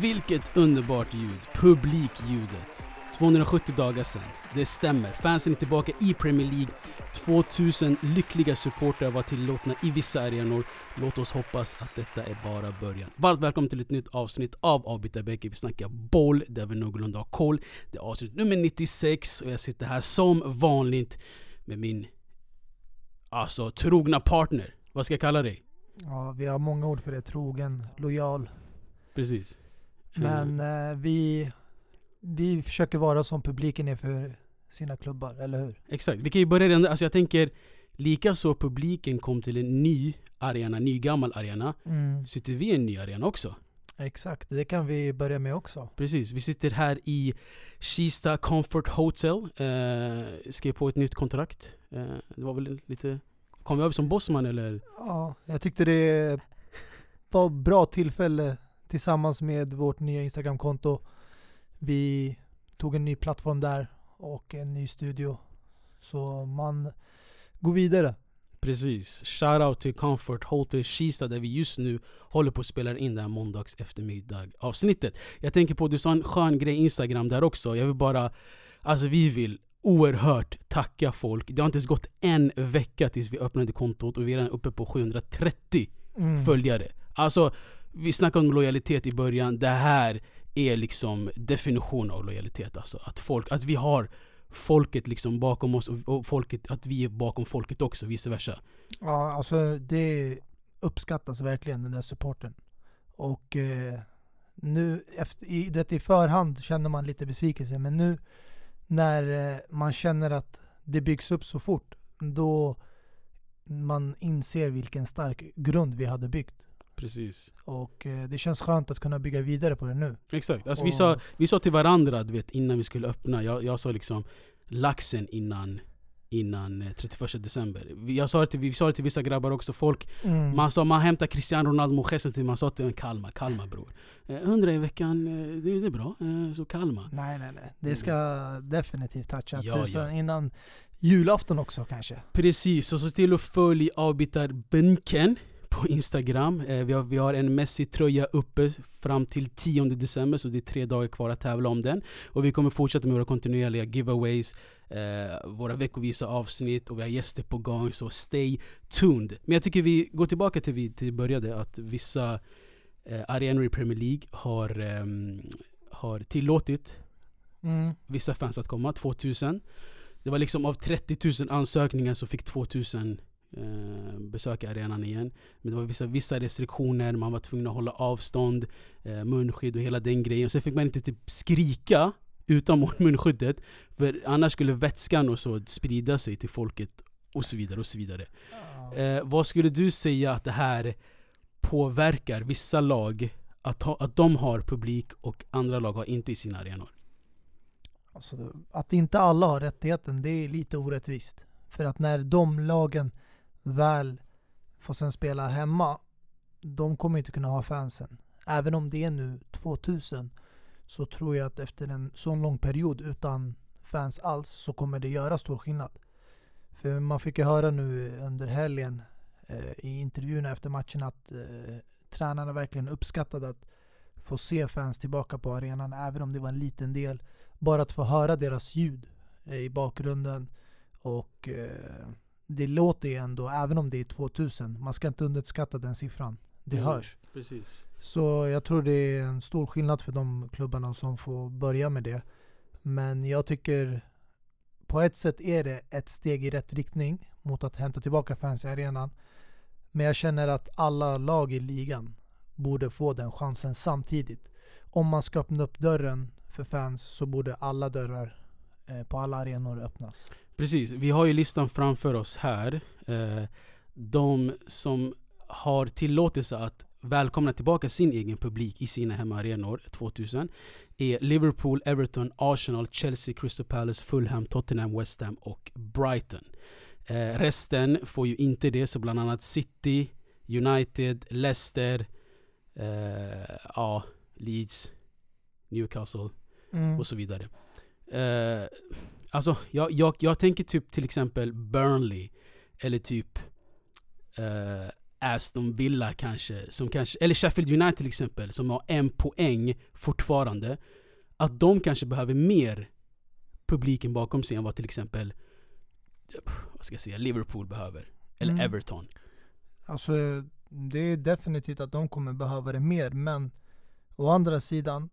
Vilket underbart ljud! Publikljudet. 270 dagar sedan. Det stämmer. Fansen är tillbaka i Premier League. 2000 lyckliga supportrar var tillåtna i vissa arenor. Låt oss hoppas att detta är bara början. Varmt välkommen till ett nytt avsnitt av Avbytarbänken. Vi snackar boll där vi någorlunda har koll. Det är avsnitt nummer 96 och jag sitter här som vanligt med min alltså trogna partner. Vad ska jag kalla dig? Ja, vi har många ord för det. Trogen, lojal. Precis. Men Mm. eh, vi, vi försöker vara som publiken är för sina klubbar, eller hur? Exakt, vi kan ju börja redan. Alltså jag tänker, likaså publiken kom till en ny arena, ny gammal arena. Mm. Sitter vi i en ny arena också? Exakt, det kan vi börja med också. Precis, vi sitter här i Kista Comfort Hotel. Eh, skrev på ett nytt kontrakt. Eh, det var väl lite... Kom jag över som bossman eller? Ja, jag tyckte det var ett bra tillfälle tillsammans med vårt nya Instagramkonto. Vi tog en ny plattform där och en ny studio. Så man går vidare. Precis. Shoutout till Comfort Hotel Kista där vi just nu håller på att spela in det här måndags eftermiddag avsnittet. Jag tänker på, du sa en skön grej Instagram där också. Jag vill bara, alltså vi vill oerhört tacka folk. Det har inte ens gått en vecka tills vi öppnade kontot och vi är redan uppe på 730 Mm. följare. Alltså, vi snackade om lojalitet i början. Det här är liksom definition av lojalitet. Alltså, att, folk, att vi har folket liksom bakom oss och, folket, att vi är bakom folket också, vice versa. Ja, alltså det uppskattas verkligen den där supporten. Och eh, nu, efter, i, det i förhand känner man lite besvikelse, men nu när eh, man känner att det byggs upp så fort, då man inser vilken stark grund vi hade byggt. Precis. Och eh, det känns skönt att kunna bygga vidare på det nu. Exakt. Alltså, vi, sa, vi sa till varandra du vet, innan vi skulle öppna, jag, jag sa liksom laxen innan innan eh, 31 december. Vi- Jag sa det till, vi sa det till vissa grabbar också, folk Mm. Man sa man hämtar Cristiano Ronaldo Mojessen till man sa till en Kalmar, Kalmar bror. Eh, 100 i veckan, eh, det, det är bra. Eh, så Kalmar. Nej, nej, nej. Det ska definitivt toucha Ja, ja. innan julafton också kanske. Precis, och så till och följ avbytarbänken på Instagram. Eh, vi, har, vi har en Messi-tröja uppe fram till 10 december, så det är tre dagar kvar att tävla om den. Och vi kommer fortsätta med våra kontinuerliga giveaways, eh, våra veckovisa avsnitt och vi har gäster på gång, så stay tuned. Men jag tycker vi går tillbaka till vi till började, att vissa eh, arenor i Premier League har, ehm, har tillåtit Mm. vissa fans att komma, 2000. Det var liksom av 30 000 ansökningar så fick 2000 eh, besöka arenan igen. Men det var vissa, vissa restriktioner, man var tvungen att hålla avstånd, eh, munskydd och hela den grejen. Sen fick man inte typ skrika utan mun- munskyddet, för annars skulle vätskan och så sprida sig till folket och så vidare. och så vidare. Eh, vad skulle du säga att det här påverkar vissa lag att, ha, att de har publik och andra lag har inte i sina arenor? Alltså, att inte alla har rättigheten, det är lite orättvist. För att när de lagen väl får sen spela hemma, de kommer inte kunna ha fansen. Även om det är nu 2000, så tror jag att efter en sån lång period utan fans alls, så kommer det göra stor skillnad. För man fick ju höra nu under helgen eh, i intervjuerna efter matchen att eh, tränarna verkligen uppskattade att få se fans tillbaka på arenan, även om det var en liten del bara att få höra deras ljud eh, i bakgrunden och eh, det låter ju ändå, även om det är 2000, man ska inte underskatta den siffran. Det Mm. hörs. Precis. Så jag tror det är en stor skillnad för de klubbarna som får börja med det. Men jag tycker på ett sätt är det ett steg i rätt riktning mot att hämta tillbaka fans i arenan. Men jag känner att alla lag i ligan borde få den chansen samtidigt. Om man ska öppna upp dörren för fans så borde alla dörrar på alla arenor öppnas. Precis, vi har ju listan framför oss här. Eh, de som har tillåtelse att välkomna tillbaka sin egen publik i sina hemmaarenor 2000 är Liverpool, Everton, Arsenal, Chelsea, Crystal Palace, Fulham, Tottenham, West Ham och Brighton. Eh, resten får ju inte det, så bland annat City, United, Leicester, eh, ja, Leeds, Newcastle Mm. och så vidare. Eh, alltså, jag, jag, jag tänker typ till exempel Burnley eller typ eh, Aston Villa kanske, som kanske, eller Sheffield United till exempel, som har en poäng fortfarande. Att de kanske behöver mer publiken bakom sig än vad till exempel vad ska jag säga, Liverpool behöver. Eller Mm. Everton. Alltså det är definitivt att de kommer behöva det mer men å andra sidan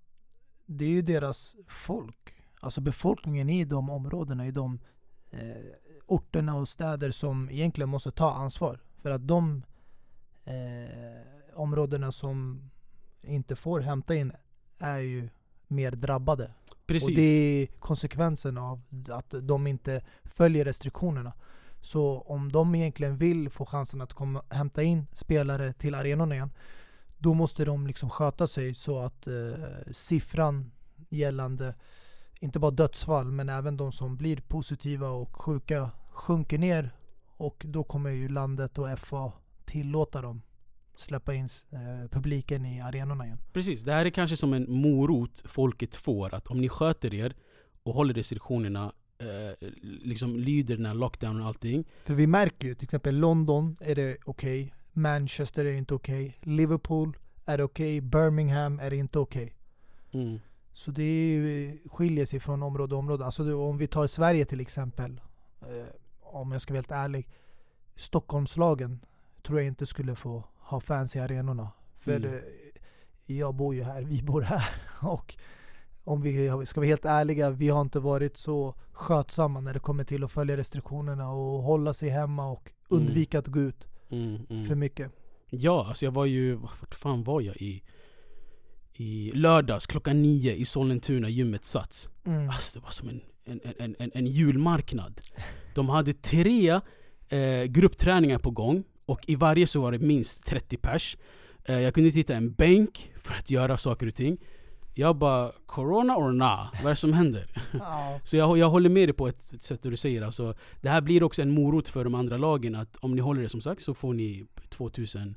det är ju deras folk. Alltså befolkningen i de områdena, i de eh, orterna och städer som egentligen måste ta ansvar. För att de eh, områdena som inte får hämta in är ju mer drabbade. Precis. Och det är konsekvensen av att de inte följer restriktionerna. Så om de egentligen vill få chansen att komma, hämta in spelare till arenorna igen, då måste de liksom sköta sig så att eh, siffran gällande inte bara dödsfall men även de som blir positiva och sjuka sjunker ner och då kommer ju landet och FA tillåta dem släppa in eh, publiken i arenorna igen. Precis, det här är kanske som en morot folket får. Att om ni sköter er och håller restriktionerna, eh, liksom lyder den här lockdownen och allting. För vi märker ju till exempel London är det okej, Manchester är inte okej, Liverpool är det okej, Birmingham är det inte okej. Mm. Så det är skiljer sig från område till område. Alltså om vi tar Sverige till exempel, eh, om jag ska vara helt ärlig. Stockholmslagen tror jag inte skulle få ha fans i arenorna. För Mm. eh, jag bor ju här, vi bor här. Och om vi ska vara helt ärliga, vi har inte varit så skötsamma när det kommer till att följa restriktionerna och hålla sig hemma och Mm. undvika att gå ut Mm, mm. för mycket. Ja, alltså jag var ju, vart fan var jag? I, i lördags klockan nio i Sollentuna, gymmet Sats. Mm. Alltså det var som en, en, en, en, en julmarknad. De hade tre eh, gruppträningar på gång och i varje så var det minst 30 pers. Eh, jag kunde inte hitta en bänk för att göra saker och ting. Jag bara, corona or nah? Vad är det som händer? Ja. Så jag, jag håller med dig på ett sätt där du säger. Alltså, det här blir också en morot för de andra lagen att om ni håller det som sagt så får ni 2000 eh, s-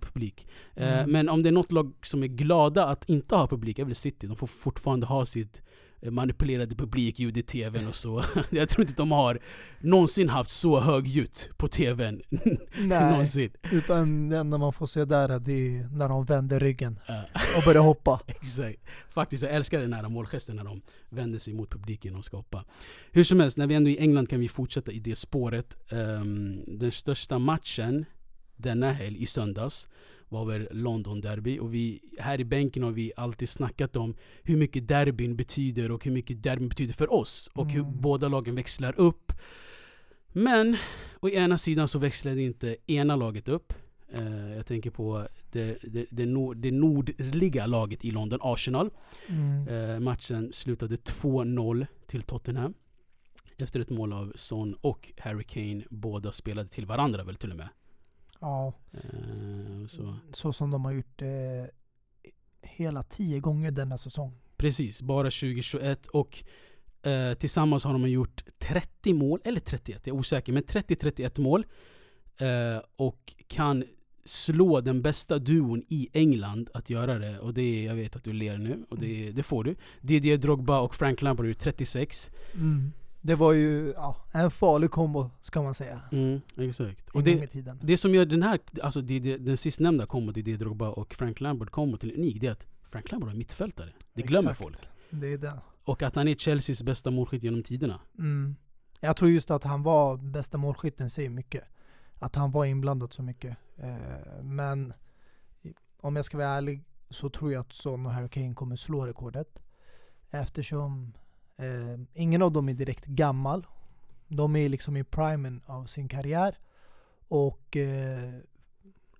publik. Eh, Mm. men om det är något lag som är glada att inte ha publik, är väl City. De får fortfarande ha sitt eh, manipulerade publikljud i tvn och så. jag tror inte de har någonsin haft så högljutt på tvn. Nej, någonsin. utan det enda man får se där det är när de vänder ryggen Eh, och börjar hoppa. Exakt. Faktiskt, jag älskar den här målgesten när de vänder sig mot publiken och ska hoppa. Hur som helst, när vi ändå är i England kan vi fortsätta i det spåret. Ehm, den största matchen denna helg i söndags var väl London Derby och vi här i bänken har vi alltid snackat om hur mycket derbyn betyder och hur mycket derbyn betyder för oss och hur Mm. båda lagen växlar upp. Men å ena sidan så växlade inte ena laget upp. Eh, jag tänker på det, det, det, nord, det nordliga laget i London, Arsenal. Mm. Eh, matchen slutade 2-0 till Tottenham. Efter ett mål av Son och Harry Kane. Båda spelade till varandra väl till och med. Ja, Eh, så. så som de har gjort eh, hela tio gånger denna säsong. Precis, bara 2021 och eh, tillsammans har de gjort 30 mål, eller 31, jag är osäker, men 30-31 mål. Eh, och kan slå den bästa duon i England att göra det. Och det är, jag vet att du ler nu, och det, det får du. Didier Drogba och Frank Lampard har gjort 36. Mm. Det var ju ja, en farlig kombo ska man säga. Mm, exakt. Och det. Det som gör den här, alltså det, det, den sistnämnda kombo, det är det Drogba och Frank Lampard kombo till unik, det är att Frank Lampard är mittfältare. Det glömmer Exakt. folk. Det är det. Och att han är Chelseas bästa målskytt genom tiderna. Mm. Jag tror just att han var bästa målskytten säger mycket. Att han var inblandad så mycket. Eh, men om jag ska vara ärlig så tror jag att Son och Harry Kane kommer slå rekordet. Eftersom eh, ingen av dem är direkt gammal. De är liksom i primen av sin karriär. Och eh,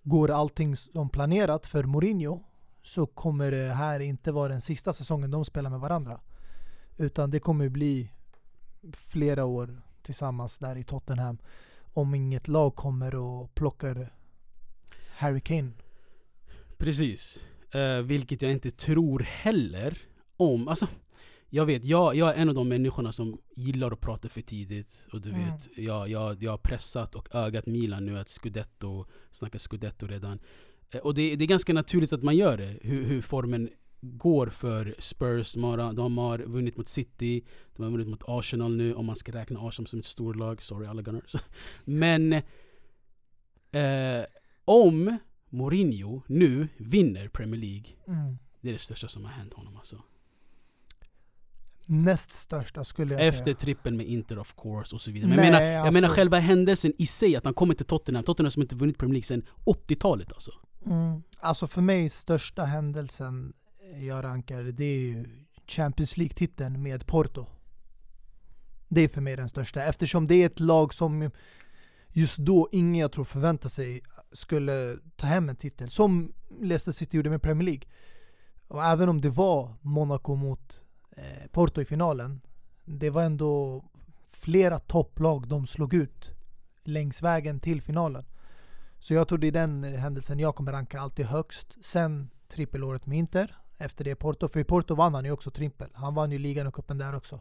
går allting som planerat för Mourinho så kommer det här inte vara den sista säsongen de spelar med varandra. Utan det kommer bli flera år tillsammans där i Tottenham. Om inget lag kommer och plockar Harry Kane. Precis. Eh, vilket jag inte tror heller om. Alltså, jag vet, jag, jag är en av de människorna som gillar att prata för tidigt. Och du Mm. vet, jag, jag, jag har pressat och ögat Milan nu att Scudetto, snacka Scudetto redan. Eh, och det, det är ganska naturligt att man gör det. Hur, hur formen går för Spurs. De har, de har vunnit mot City, de har vunnit mot Arsenal nu om man ska räkna Arsenal som ett storlag. Sorry alla Gunners. Men Eh, om Mourinho nu vinner Premier League, Mm. det är det största som har hänt honom alltså. Näst största skulle jag Efter säga. trippeln med Inter of course och så vidare. Men Nej, jag, menar, jag alltså- menar själva händelsen i sig, att han kommer till Tottenham. Tottenham som inte vunnit Premier League sedan 80-talet alltså. Mm. Alltså för mig största händelsen jag rankar det är ju Champions League-titeln med Porto. Det är för mig den största eftersom det är ett lag som just då ingen jag tror förväntar sig skulle ta hem en titel. Som Leicester City gjorde med Premier League. Och även om det var Monaco mot eh, Eh, Porto i finalen. Det var ändå flera topplag de slog ut längs vägen till finalen. Så jag tror det är den eh, händelsen jag kommer ranka alltid högst. Sen trippelåret med Inter. Efter det Porto. För i Porto vann han ju också trippel. Han vann ju ligan och cupen där också.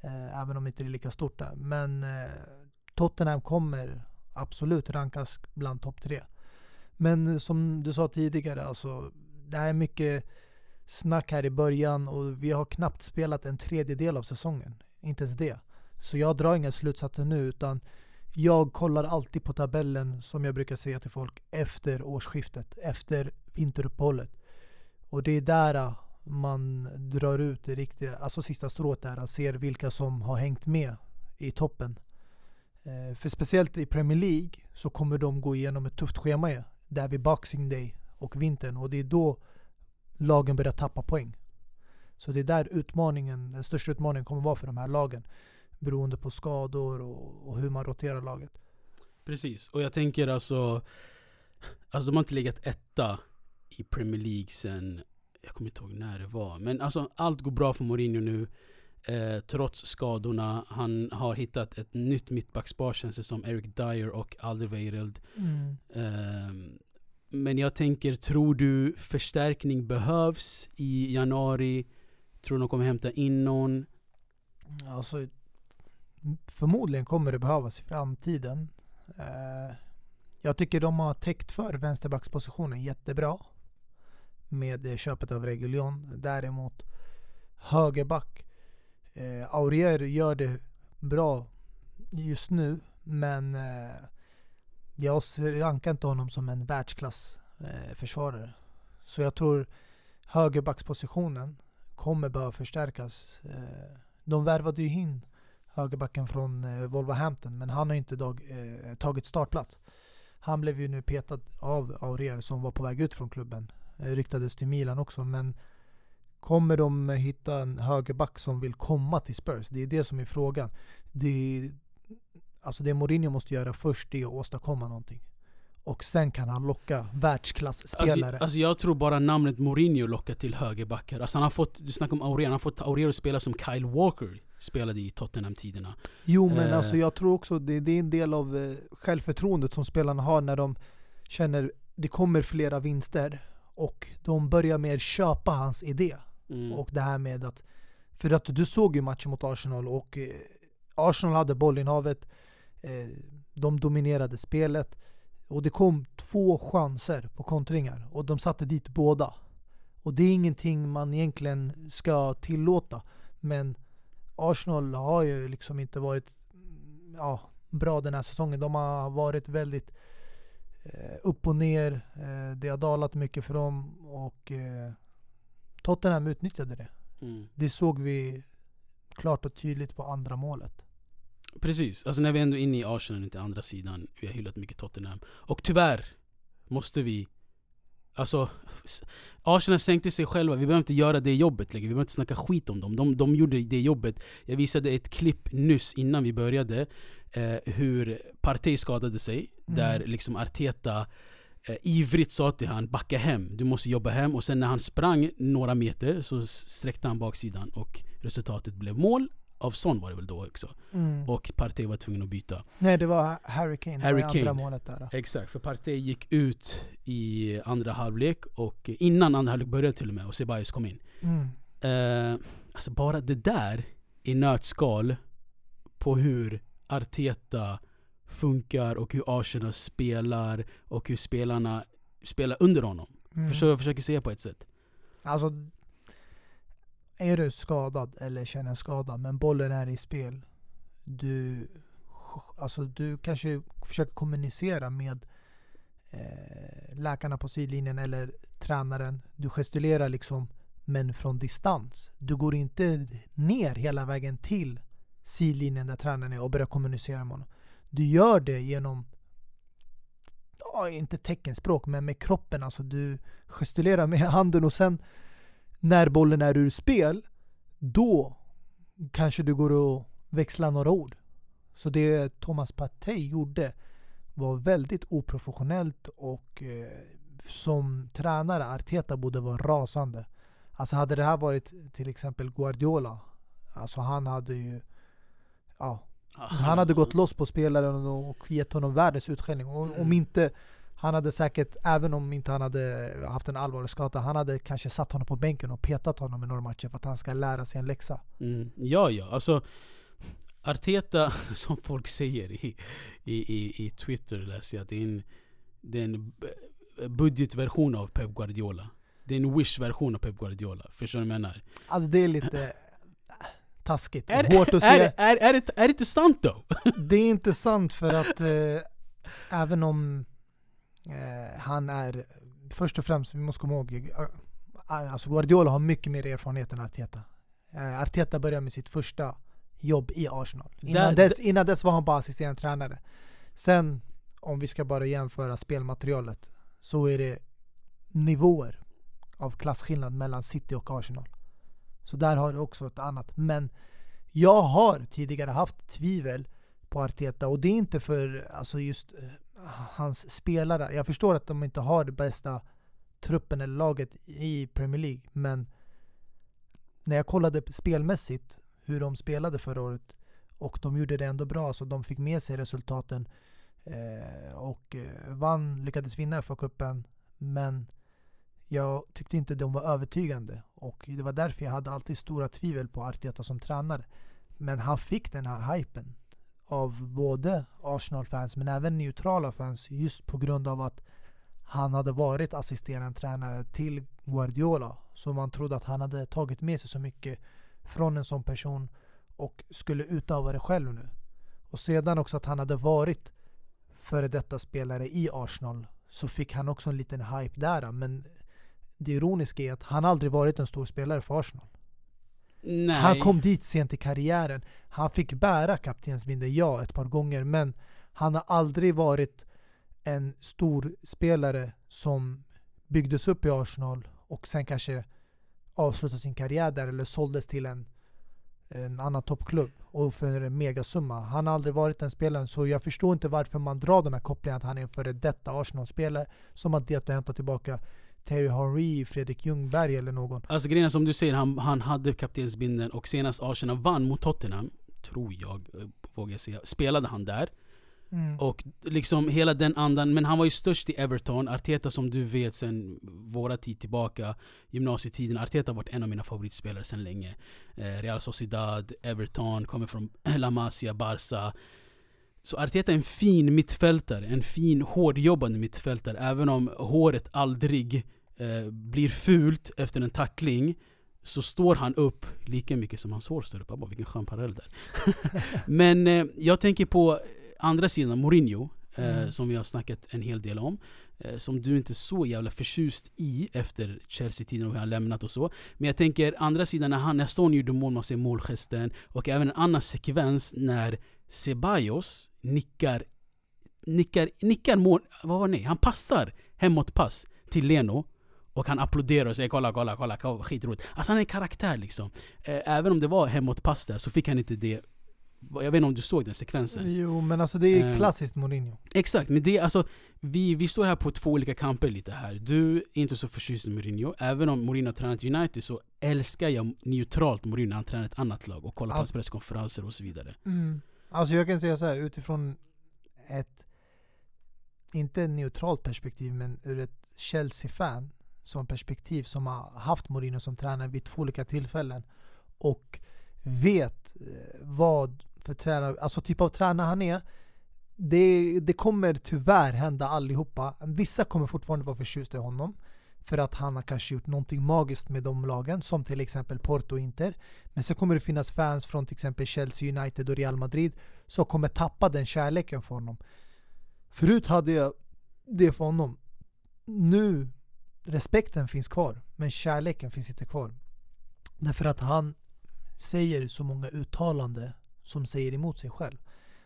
Eh, även om det inte är lika stort där. Men eh, Tottenham kommer absolut rankas bland topp tre. Men som du sa tidigare, alltså, det här är mycket snack här i början och vi har knappt spelat en tredjedel av säsongen. Inte ens det. Så jag drar inga slutsatser nu utan jag kollar alltid på tabellen som jag brukar säga till folk efter årsskiftet, efter vinteruppehållet. Och det är där äh, man drar ut det riktiga, alltså sista strået där, och ser vilka som har hängt med i toppen. Eh, för speciellt i Premier League så kommer de gå igenom ett tufft schema ju, där vid Boxing Day och vintern och det är då lagen börjar tappa poäng. Så det är där utmaningen, den största utmaningen kommer vara för de här lagen. Beroende på skador och, och hur man roterar laget. Precis, och jag tänker alltså Alltså de har inte legat etta i Premier League sen Jag kommer inte ihåg när det var Men alltså allt går bra för Mourinho nu eh, Trots skadorna Han har hittat ett nytt mittbackspar känns det som Eric Dyer och Alderweireld Ehm, men jag tänker, tror du förstärkning behövs i januari? Tror du de kommer hämta in någon? Alltså, förmodligen kommer det behövas i framtiden. Eh, jag tycker de har täckt för vänsterbackspositionen jättebra. Med köpet av Reguljon. Däremot högerback. Eh, Aurier gör det bra just nu. Men eh, jag rankar inte honom som en världsklass eh, försvarare. Så jag tror högerbackspositionen kommer behöva förstärkas. Eh, de värvade ju in högerbacken från eh, Wolverhampton men han har inte dag, eh, tagit startplats. Han blev ju nu petad av Aurier som var på väg ut från klubben. Eh, ryktades till Milan också men kommer de hitta en högerback som vill komma till Spurs? Det är det som är frågan. Det, alltså det Mourinho måste göra först är att åstadkomma någonting. Och sen kan han locka världsklasspelare. Alltså, alltså jag tror bara namnet Mourinho lockar till högerbackar. Alltså han har fått, du snackar om Aurel, han har fått Aurel att spela som Kyle Walker spelade i Tottenham-tiderna. Jo men Eh. alltså jag tror också det, det är en del av eh, självförtroendet som spelarna har när de känner det kommer flera vinster och de börjar mer köpa hans idé. Mm. Och det här med att, för att du såg ju matchen mot Arsenal och eh, Arsenal hade bollinnehavet, eh, de dominerade spelet och det kom två chanser på kontringar och de satte dit båda. Och det är ingenting man egentligen ska tillåta. Men Arsenal har ju liksom inte varit mm, ja, bra den här säsongen. De har varit väldigt eh, upp och ner. Eh, det har dalat mycket för dem och eh, Tottenham utnyttjade det. Mm. Det såg vi klart och tydligt på andra målet. Precis, alltså när vi ändå är inne i Arsenal, inte andra sidan. Vi har hyllat mycket Tottenham. Och tyvärr måste vi Alltså, Arsenal sänkte sig själva, vi behöver inte göra det jobbet längre, vi behöver inte snacka skit om dem. De, de gjorde det jobbet. Jag visade ett klipp nyss innan vi började, eh, hur Partey skadade sig. Mm. Där liksom Arteta eh, ivrigt sa till han backa hem, du måste jobba hem. Och sen när han sprang några meter så sträckte han baksidan och resultatet blev mål. Av Son var det väl då också. Mm. Och Partey var tvungen att byta. Nej det var Harry Kane, Harry var andra målet där. Exakt, för Partey gick ut i andra halvlek och innan andra halvlek började till och med och Ceballos kom in. Mm. Eh, alltså bara det där i nötskal på hur Arteta funkar och hur Arsenal spelar och hur spelarna spelar under honom. Mm. Förstår jag försöker säga på ett sätt. Alltså, är du skadad eller känner skada men bollen är i spel. Du, alltså du kanske försöker kommunicera med eh, läkarna på sidlinjen eller tränaren. Du gestulerar liksom men från distans. Du går inte ner hela vägen till sidlinjen där tränaren är och börjar kommunicera med honom. Du gör det genom, ja, inte teckenspråk, men med kroppen. Alltså du gestulerar med handen och sen när bollen är ur spel, då kanske du går och växlar några ord. Så det Thomas Partey gjorde var väldigt oprofessionellt och eh, som tränare, Arteta borde vara rasande. Alltså hade det här varit till exempel Guardiola, alltså han hade ju... Ja, han hade gått loss på spelaren och gett honom världens utskällning. Om Mm. inte, han hade säkert, även om inte han hade haft en allvarlig skada, han hade kanske satt honom på bänken och petat honom i några matcher för att han ska lära sig en läxa. Mm. Ja, ja. Alltså, Arteta, som folk säger i, i, i, i Twitter, läser jag, att det är en, det är en budgetversion av Pep Guardiola. Det är en wish-version av Pep Guardiola. Förstår du vad jag menar? Alltså det är lite taskigt. Är, Hårt att är, säga. är, är, det, är det inte sant då? Det är inte sant för att eh, även om eh, han är, först och främst, vi måste komma ihåg, eh, alltså Guardiola har mycket mer erfarenhet än Arteta. Eh, Arteta började med sitt första jobb i Arsenal. Innan, Där- dess, innan dess var han bara assisterande tränare. Sen, om vi ska bara jämföra spelmaterialet, så är det nivåer av klasskillnad mellan City och Arsenal. Så där har du också ett annat. Men jag har tidigare haft tvivel på Arteta och det är inte för alltså just eh, hans spelare. Jag förstår att de inte har det bästa truppen eller laget i Premier League men när jag kollade spelmässigt hur de spelade förra året och de gjorde det ändå bra så de fick med sig resultaten eh, och eh, vann, lyckades vinna FA-cupen men jag tyckte inte de var övertygande och det var därför jag hade alltid stora tvivel på Arteta som tränare. Men han fick den här hypen av både Arsenal-fans men även neutrala fans just på grund av att han hade varit assisterande tränare till Guardiola. Så man trodde att han hade tagit med sig så mycket från en sån person och skulle utöva det själv nu. Och sedan också att han hade varit före detta spelare i Arsenal så fick han också en liten hype där. Men det ironiska är att han aldrig varit en stor spelare för Arsenal. Nej. Han kom dit sent i karriären. Han fick bära kaptensbindeln, ja, ett par gånger. Men han har aldrig varit en stor spelare som byggdes upp i Arsenal och sen kanske avslutade sin karriär där eller såldes till en, en annan toppklubb och för en megasumma. Han har aldrig varit den spelaren så jag förstår inte varför man drar de här kopplingarna att han är en före detta Arsenal-spelare som att det att hämta tillbaka Terry Henry, Fredrik Ljungberg eller någon. Alltså grejen är som du säger, han, han hade kaptensbindeln och senast Arsenal vann mot Tottenham, tror jag, eh, vågar jag säga, spelade han där. Mm. Och liksom hela den andan, men han var ju störst i Everton. Arteta som du vet sen våra tid tillbaka, gymnasietiden. Arteta har varit en av mina favoritspelare sen länge. Eh, Real Sociedad, Everton, kommer från La Masia, Barca. Så Arteta är en fin mittfältare, en fin hårdjobbande mittfältare. Även om håret aldrig eh, blir fult efter en tackling så står han upp lika mycket som hans hår står upp. Bara, vilken skön parallell där. Men eh, jag tänker på andra sidan, Mourinho, eh, Mm. som vi har snackat en hel del om. Eh, som du inte är så jävla förtjust i efter Chelsea-tiden och hur han lämnat och så. Men jag tänker andra sidan när, han, när Son gjorde mål, man ser målgesten och även en annan sekvens när Ceballos nickar, nickar, nickar mål, vad var det? Han passar hemåtpass till Leno och han applåderar och säger kolla, kolla, kolla, skitroligt. Alltså han är en karaktär liksom. Eh, Även om det var hemåtpass där så fick han inte det. Jag vet inte om du såg den sekvensen? Jo men alltså det är Eh. klassiskt Mourinho. Exakt, men det är alltså vi, vi står här på två olika kamper lite här. Du är inte så förtjust i Mourinho. Även om Mourinho har tränat United så älskar jag neutralt Mourinho när han tränar ett annat lag och kollar på hans Alltså- presskonferenser och så vidare. Alltså jag kan säga så här utifrån ett, inte neutralt perspektiv men ur ett Chelsea-fan som perspektiv som har haft Mourinho som tränare vid två olika tillfällen och vet eh, vad för tränare, alltså typ av tränare han är. Det, det kommer tyvärr hända allihopa. Vissa kommer fortfarande vara förtjusta i honom för att han har kanske gjort någonting magiskt med de lagen som till exempel Porto och Inter. Men så kommer det finnas fans från till exempel Chelsea United och Real Madrid som kommer tappa den kärleken för honom. Förut hade jag det för honom. Nu, respekten finns kvar, men kärleken finns inte kvar. Därför att han säger så många uttalanden som säger emot sig själv.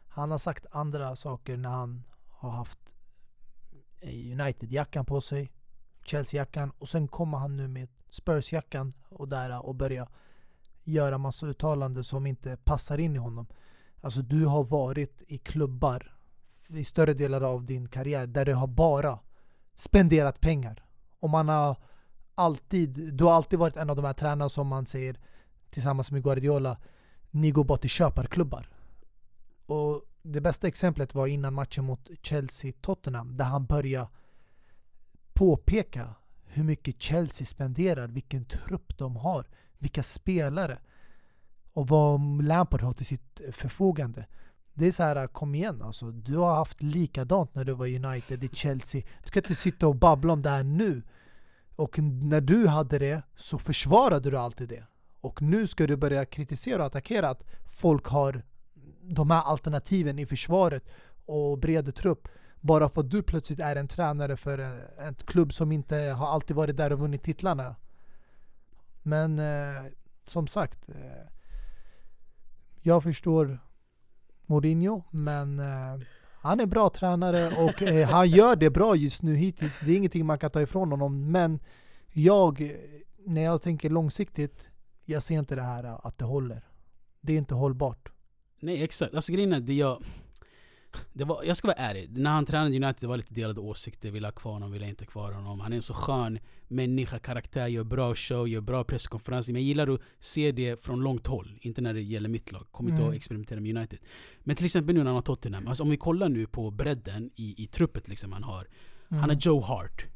Han har sagt andra saker när han har haft eh, United-jackan på sig, Chelsea-jackan och sen kommer han nu med Spurs-jackan och där eh, och börjar göra massa uttalanden som inte passar in i honom. Alltså du har varit i klubbar i större delar av din karriär där du har bara spenderat pengar. Och man har alltid, du har alltid varit en av de här tränarna som man säger tillsammans med Guardiola, ni går bara till köparklubbar. Och det bästa exemplet var innan matchen mot Chelsea-Tottenham där han började påpeka hur mycket Chelsea spenderar, vilken trupp de har, vilka spelare och vad Lampard har till sitt förfogande. Det är så här, äh, kom igen alltså. Du har haft likadant när du var United i Chelsea. Du kan inte sitta och babbla om det här nu. Och när du hade det så försvarade du alltid det. Och nu ska du börja kritisera och attackera att folk har de här alternativen i försvaret och bred trupp. Bara för att du plötsligt är en tränare för äh, en klubb som inte har alltid varit där och vunnit titlarna. Men eh, som sagt. Eh, jag förstår Mourinho, men eh, han är bra tränare och eh, han gör det bra just nu hittills. Det är ingenting man kan ta ifrån honom. Men jag, när jag tänker långsiktigt, jag ser inte det här att det håller. Det är inte hållbart. Nej exakt, alltså grejen är det jag... Det var, jag ska vara ärlig, när han tränade United det var lite delade åsikter. Vill ha kvar honom, vill inte kvar honom. Han är en så skön människa, karaktär, gör bra show, gör bra presskonferenser. Men jag gillar att se det från långt håll. Inte när det gäller mitt lag. Kommer inte mm. att experimentera med United. Men till exempel nu när han har Tottenham. Alltså om vi kollar nu på bredden i, i truppet liksom han har. Mm. Han har Joe Hart.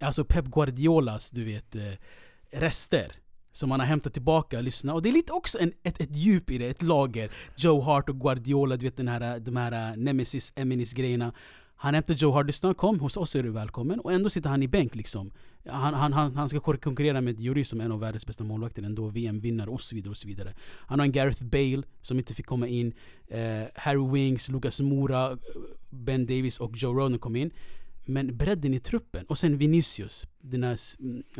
Alltså Pep Guardiolas, du vet, eh, rester som han har hämtat tillbaka, lyssna. Och det är lite också en, ett, ett djup i det, ett lager. Joe Hart och Guardiola, du vet den här, de här äh, Nemesis, Eminis grejerna. Han hämtar Joe Hart, lyssna, kom, hos oss är du välkommen. Och ändå sitter han i bänk liksom. Han, han, han, han ska konkurrera med Juri som är en av världens bästa målvakter, ändå VM-vinnare och så vidare och så vidare. Han har en Gareth Bale som inte fick komma in. Eh, Harry Wings, Lucas Moura, Ben Davis och Joe Ronan kom in. Men bredden i truppen. Och sen Vinicius, den här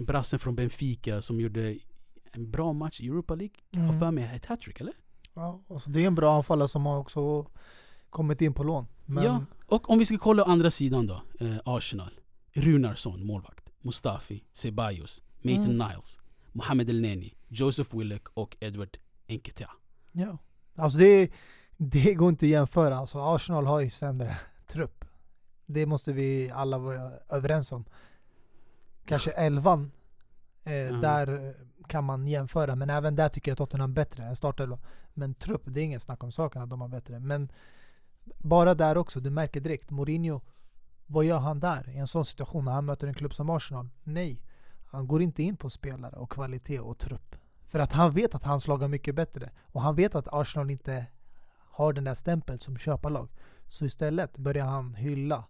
brassen från Benfica som gjorde en bra match i Europa League. Jag har mm. för mig ett hattrick, eller? Ja, alltså det är en bra anfallare som har också kommit in på lån. Men... Ja, och om vi ska kolla andra sidan då. Eh, Arsenal. Runarsson, målvakt. Mustafi, Ceballos, Maitland mm. Niles, Mohamed Elneny, Joseph Willock och Edward Enketia. Ja, alltså det, det går inte att jämföra. Alltså Arsenal har ju sämre trupp. Det måste vi alla vara överens om. Kanske elvan, eh, mm. där kan man jämföra. Men även där tycker jag att Tottenham är bättre än startelva. Men trupp, det är inget snack om saken att de har bättre. Men bara där också, du märker direkt. Mourinho, vad gör han där i en sån situation när han möter en klubb som Arsenal? Nej, han går inte in på spelare och kvalitet och trupp. För att han vet att hans lag är mycket bättre. Och han vet att Arsenal inte har den där stämpeln som köparlag. Så istället börjar han hylla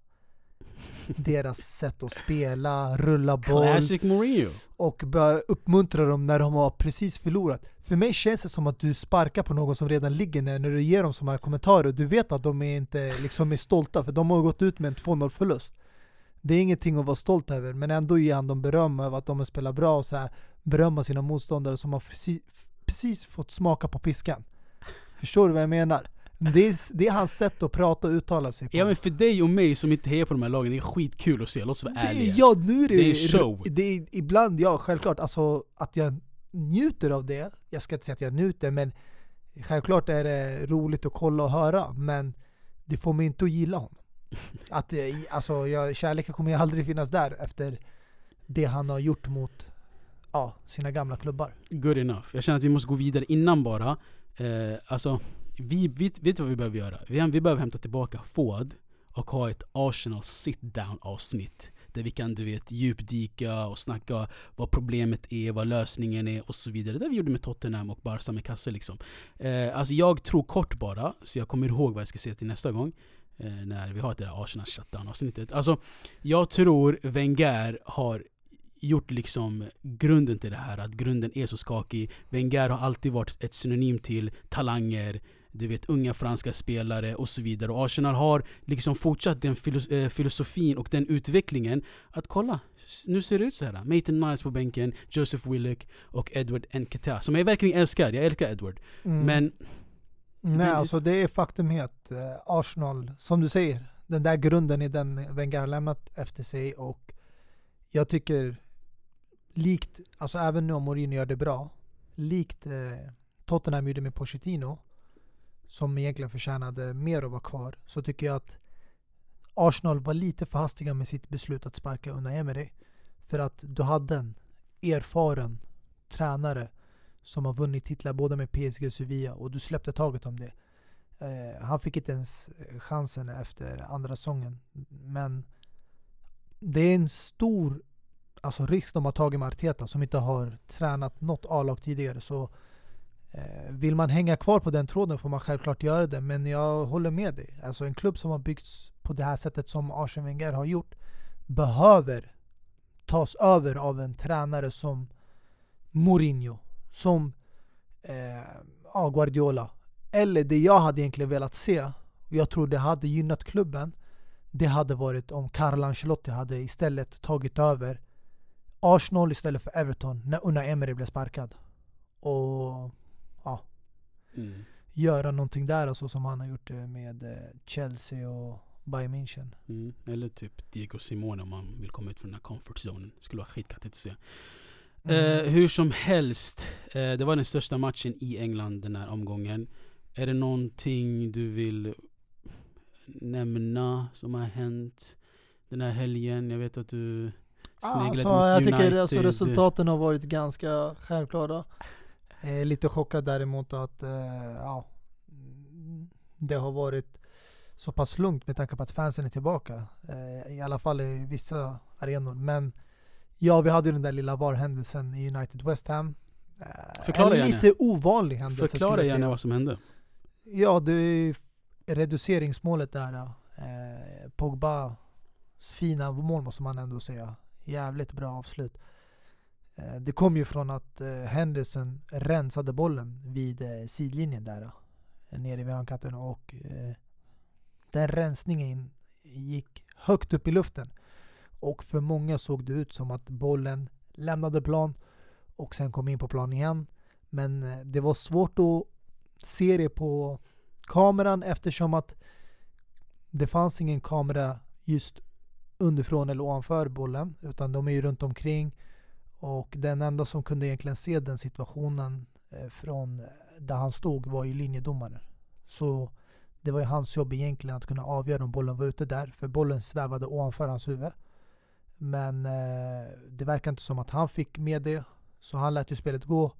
deras sätt att spela, rulla boll. Classic Mourinho. Och börja uppmuntra dem när de har precis förlorat. För mig känns det som att du sparkar på någon som redan ligger ner när du ger dem sådana här kommentarer. Du vet att de är inte liksom är stolta för de har gått ut med en 2-0 förlust. Det är ingenting att vara stolt över, men ändå ger han dem beröm över att de har spelat bra och så här berömma sina motståndare som har precis, precis fått smaka på piskan. Förstår du vad jag menar? Det är, det är hans sätt att prata och uttala sig på. Ja men för dig och mig som inte hejar på de här lagen, det är skitkul att se, låt oss vara ärliga. Ja, nu är det, det är show. Det är, ibland, ja självklart, alltså att jag njuter av det. Jag ska inte säga att jag njuter, men självklart är det roligt att kolla och höra. Men det får mig inte att gilla honom. Att, eh, alltså, jag, kärleken kommer ju aldrig finnas där efter det han har gjort mot ja, sina gamla klubbar. Good enough. Jag känner att vi måste gå vidare innan bara. Eh, alltså vi, vet, vet vad vi behöver göra? Vi, vi behöver hämta tillbaka Ford och ha ett Arsenal sit-down avsnitt. Där vi kan du vet djupdyka och snacka vad problemet är, vad lösningen är och så vidare. Det vi gjorde med Tottenham och Barca med Kasse liksom. Eh, alltså jag tror kort bara, så jag kommer ihåg vad jag ska säga till nästa gång. Eh, när vi har det där Arsenal shutdown avsnittet. Alltså jag tror Wenger har gjort liksom grunden till det här, att grunden är så skakig. Wenger har alltid varit ett synonym till talanger, du vet unga franska spelare och så vidare. Och Arsenal har liksom fortsatt den eh, filosofin och den utvecklingen att kolla, nu ser det ut så här. Maitland Niles på bänken, Joseph Willock och Edward Nketiah som jag verkligen älskar. Jag älskar Edward. Mm. Men Nej, det- alltså det är faktumhet. Eh, Arsenal, som du säger, den där grunden är den Wenger har lämnat efter sig och jag tycker likt, alltså även nu om Mourinho gör det bra, likt eh, Tottenham gjorde med Pochettino, som egentligen förtjänade mer att vara kvar, så tycker jag att Arsenal var lite för hastiga med sitt beslut att sparka Unai Emery. För att du hade en erfaren tränare som har vunnit titlar både med PSG och Sevilla och du släppte taget om det. Eh, han fick inte ens eh, chansen efter andra säsongen. Men det är en stor alltså, risk de har tagit med Arteta som inte har tränat något A-lag tidigare. Så Eh, vill man hänga kvar på den tråden får man självklart göra det. Men jag håller med dig. Alltså en klubb som har byggts på det här sättet som Arsene Wenger har gjort behöver tas över av en tränare som Mourinho, som eh, Guardiola. Eller det jag hade egentligen velat se, och jag tror det hade gynnat klubben, det hade varit om Carlo Ancelotti hade istället tagit över Arsenal istället för Everton när Unai Emery blev sparkad. Och mm. göra någonting där alltså, som han har gjort eh, med eh, Chelsea och Bayern München. Mm. Eller typ Diego Simone om man vill komma ut från den här comfort zonen. Skulle vara skitkattigt att se. Mm. Eh, hur som helst, eh, det var den största matchen i England den här omgången. Är det någonting du vill nämna som har hänt den här helgen? Jag vet att du sneglade Alltså, mot jag United. tycker alltså, resultaten har varit ganska självklara. Eh, lite chockad däremot att eh, ja, det har varit så pass lugnt med tanke på att fansen är tillbaka. Eh, I alla fall i vissa arenor. Men ja, vi hade ju den där lilla VAR-händelsen i United West Ham. Förklara en gärna. lite ovanlig händelse Förklara jag gärna säga. vad som hände. Ja, det är reduceringsmålet där. Pogba fina mål måste man ändå säga. Jävligt bra avslut. Eh, det kom ju från att eh, Henderson rensade bollen vid eh, sidlinjen där. Nere vid hörnkanten och den rensningen gick högt upp i luften. Och för många såg det ut som att bollen lämnade plan och sen kom in på plan igen. Men det var svårt att se det på kameran eftersom att det fanns ingen kamera just underifrån eller ovanför bollen utan de är ju runt omkring och den enda som kunde egentligen se den situationen eh, från där han stod var ju linjedomaren. Så det var ju hans jobb egentligen att kunna avgöra om bollen var ute där för bollen svävade ovanför hans huvud. Men eh, det verkar inte som att han fick med det så han lät ju spelet gå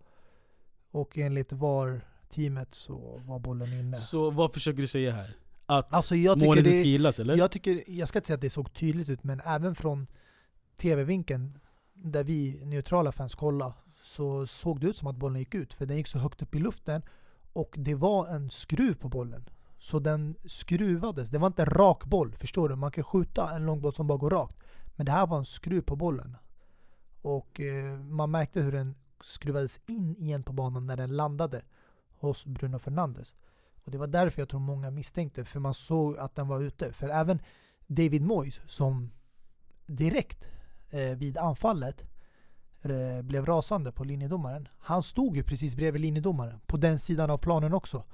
och enligt VAR-teamet så var bollen inne. Så vad försöker du säga här? Att Alltså jag det, inte ska gillas eller? jag, tycker, jag ska inte säga att det såg tydligt ut, men även från tv-vinkeln där vi neutrala fans kollade så såg det ut som att bollen gick ut. För den gick så högt upp i luften och det var en skruv på bollen. Så den skruvades. Det var inte en rak boll, förstår du? Man kan skjuta en långboll som bara går rakt. Men det här var en skruv på bollen. Och eh, man märkte hur den skruvades in igen på banan när den landade hos Bruno Fernandes. Och det var därför jag tror många misstänkte, för man såg att den var ute. För även David Moyes som direkt Eh, vid anfallet eh, blev rasande på linjedomaren. Han stod ju precis bredvid linjedomaren, på den sidan av planen också.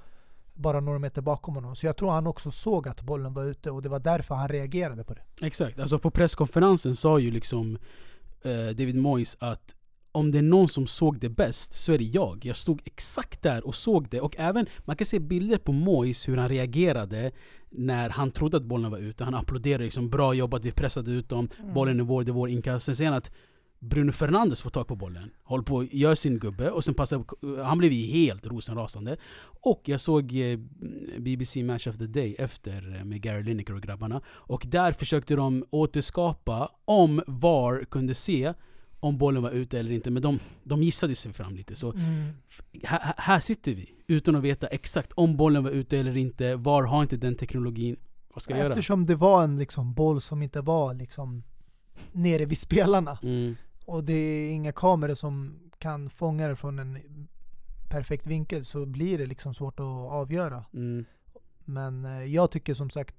Bara några meter bakom honom. Så jag tror han också såg att bollen var ute och det var därför han reagerade på det. Exakt, alltså på presskonferensen sa ju liksom eh, David Moyes att om det är någon som såg det bäst så är det jag. Jag stod exakt där och såg det. Och även, man kan se bilder på Moyes hur han reagerade när han trodde att bollen var ute. Han applåderade liksom 'Bra jobbat, vi pressade ut dem, bollen är vår, det är vår inkast' Sen säger han att Bruno Fernandes får tag på bollen, håller på att göra sin gubbe och sen passar Han blev ju helt rosenrasande. Och jag såg eh, BBC Match of the Day efter eh, med Gary Lineker och grabbarna. Och där försökte de återskapa om VAR kunde se om bollen var ute eller inte. Men de, de gissade sig fram lite. Så Mm. här, här sitter vi utan att veta exakt om bollen var ute eller inte. VAR har inte den teknologin. Vad ska jag göra? Eftersom det var en liksom boll som inte var liksom nere vid spelarna. Mm. Och det är inga kameror som kan fånga det från en perfekt vinkel så blir det liksom svårt att avgöra. Mm. Men eh, jag tycker som sagt,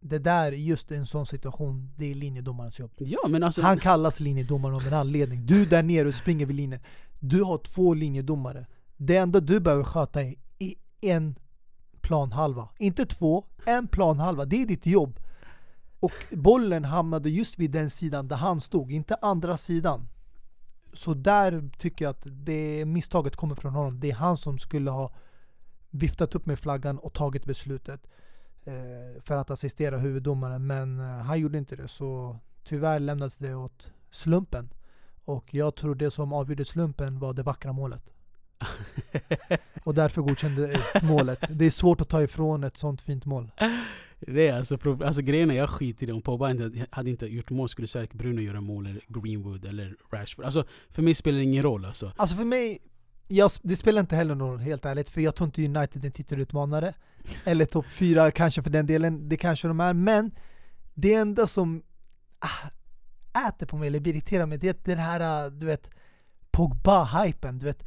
det där, just en sån situation, det är linjedomarens jobb. Ja men alltså... Han kallas linjedomare av en anledning. Du där nere och springer vid linjen. Du har två linjedomare. Det enda du behöver sköta är en planhalva. Inte två, en planhalva. Det är ditt jobb. Och bollen hamnade just vid den sidan där han stod, inte andra sidan. Så där tycker jag att det misstaget kommer från honom. Det är han som skulle ha viftat upp med flaggan och tagit beslutet för att assistera huvuddomaren. Men eh, han gjorde inte det. Så tyvärr lämnades det åt slumpen. Och jag tror det som avgjorde slumpen var det vackra målet. Och därför godkändes målet. Det är svårt att ta ifrån ett sånt fint mål. Det är alltså, alltså grejen är jag skiter i det. Om Pogba inte, hade inte gjort mål skulle säkert Bruno göra mål, eller Greenwood eller Rashford. Alltså för mig spelar det ingen roll alltså. Alltså för mig, jag, det spelar inte heller någon roll helt ärligt. För jag tror inte United är en titelutmanare. Eller topp fyra kanske för den delen. Det kanske de är. Men det enda som ah, äter på mig eller irriterar mig, det är den här ah, du vet Pogba-hypen. Du vet,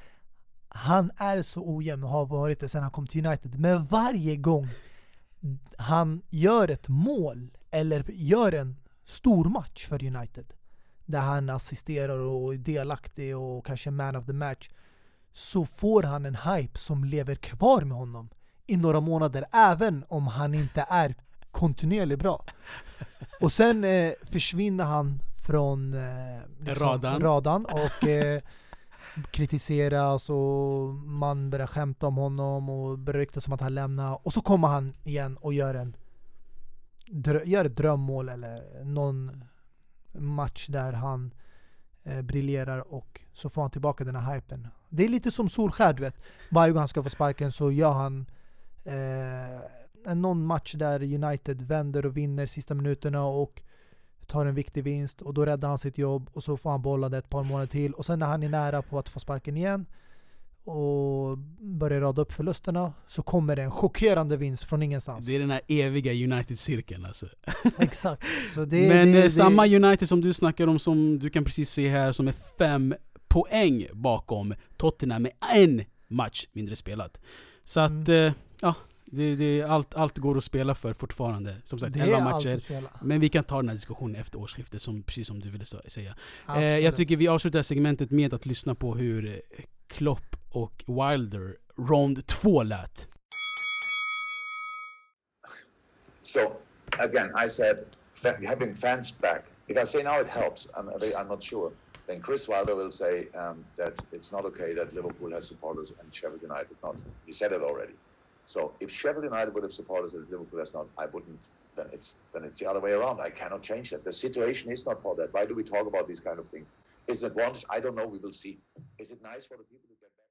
han är så ojämn och har varit det sedan han kom till United. Men varje gång han gör ett mål eller gör en stor match för United där han assisterar och är delaktig och kanske man of the match så får han en hype som lever kvar med honom i några månader även om han inte är kontinuerligt bra. Och sen eh, försvinner han från eh, liksom, Radarn. radarn och eh, kritiseras och man börjar skämta om honom och börjar ryktas som att han lämnar. Och så kommer han igen och gör en gör ett drömmål eller någon match där han eh, briljerar och så får han tillbaka den här hypen. Det är lite som Solskär du vet. Varje gång han ska få sparken så gör han eh, någon match där United vänder och vinner sista minuterna och tar en viktig vinst och då räddar han sitt jobb och så får han bolla det ett par månader till och sen när han är nära på att få sparken igen och börjar rada upp förlusterna så kommer det en chockerande vinst från ingenstans. Det är den här eviga United-cirkeln alltså. Exakt. Det, Men det, eh, det, samma United som du snackar om, som du kan precis se här, som är fem poäng bakom Tottenham med en match mindre spelat. Så att, Mm. eh, ja, det, det, allt, allt går att spela för fortfarande. Som sagt, det 11 är matcher. Men vi kan ta den här diskussionen efter årsskiftet, som, precis som du ville säga. Eh, jag tycker vi avslutar segmentet med att lyssna på hur eh, Klopp och Wilder Rond 2 lät. So again, I said having fans back. If I say now it helps, I'm, I'm not sure. Then Chris Wilder will say um, that it's not okay that Liverpool has supporters and Sheffield United not. He said it already. So if Sheffield United would have supporters and Liverpool has not, I wouldn't. Then it's then it's the other way around. I cannot change that. The situation is not for that. Why do we talk about these kind of things? Is it advantage? I don't know. We will see. Is it nice for the people to get back?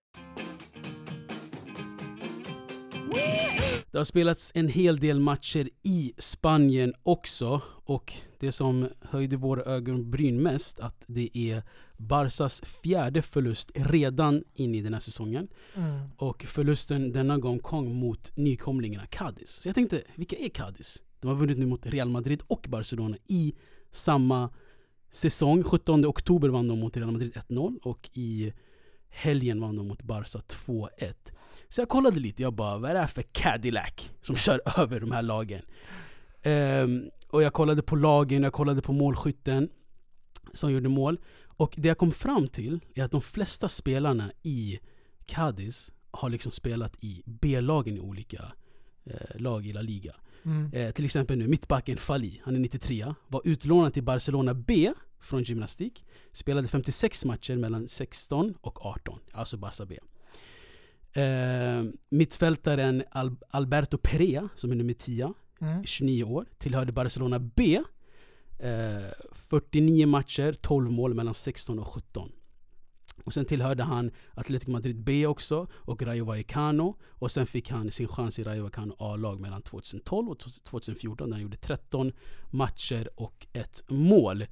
Det har spelats en hel del matcher i Spanien också och det som höjde våra ögonbryn mest att det är Barsas fjärde förlust redan in i den här säsongen. Mm. Och förlusten denna gång kom mot nykomlingarna Cadiz. Så jag tänkte, vilka är Cadiz? De har vunnit nu mot Real Madrid och Barcelona i samma säsong. 17 oktober vann de mot Real Madrid 1-0 och i helgen vann de mot Barca 2-1. Så jag kollade lite, jag bara vad är det här för Cadillac som kör över de här lagen? Ehm, och jag kollade på lagen, jag kollade på målskytten som gjorde mål. Och det jag kom fram till är att de flesta spelarna i Cadiz har liksom spelat i B-lagen i olika eh, lag i La Liga. Mm. Eh, till exempel nu mittbacken Fali, han är 93, var utlånad till Barcelona B från gymnastik. Spelade 56 matcher mellan 16 och 18, alltså Barca B. Eh, mittfältaren Al- Alberto Perea, som är nummer 10, Mm. 29 år, tillhörde Barcelona B. Eh, 49 matcher, 12 mål mellan 16 och 17. Och sen tillhörde han Atletico Madrid B också och Rayo Vallecano. Och sen fick han sin chans i Rayo Vallecano A-lag mellan 2012 och 2014 där han gjorde 13 matcher och ett mål.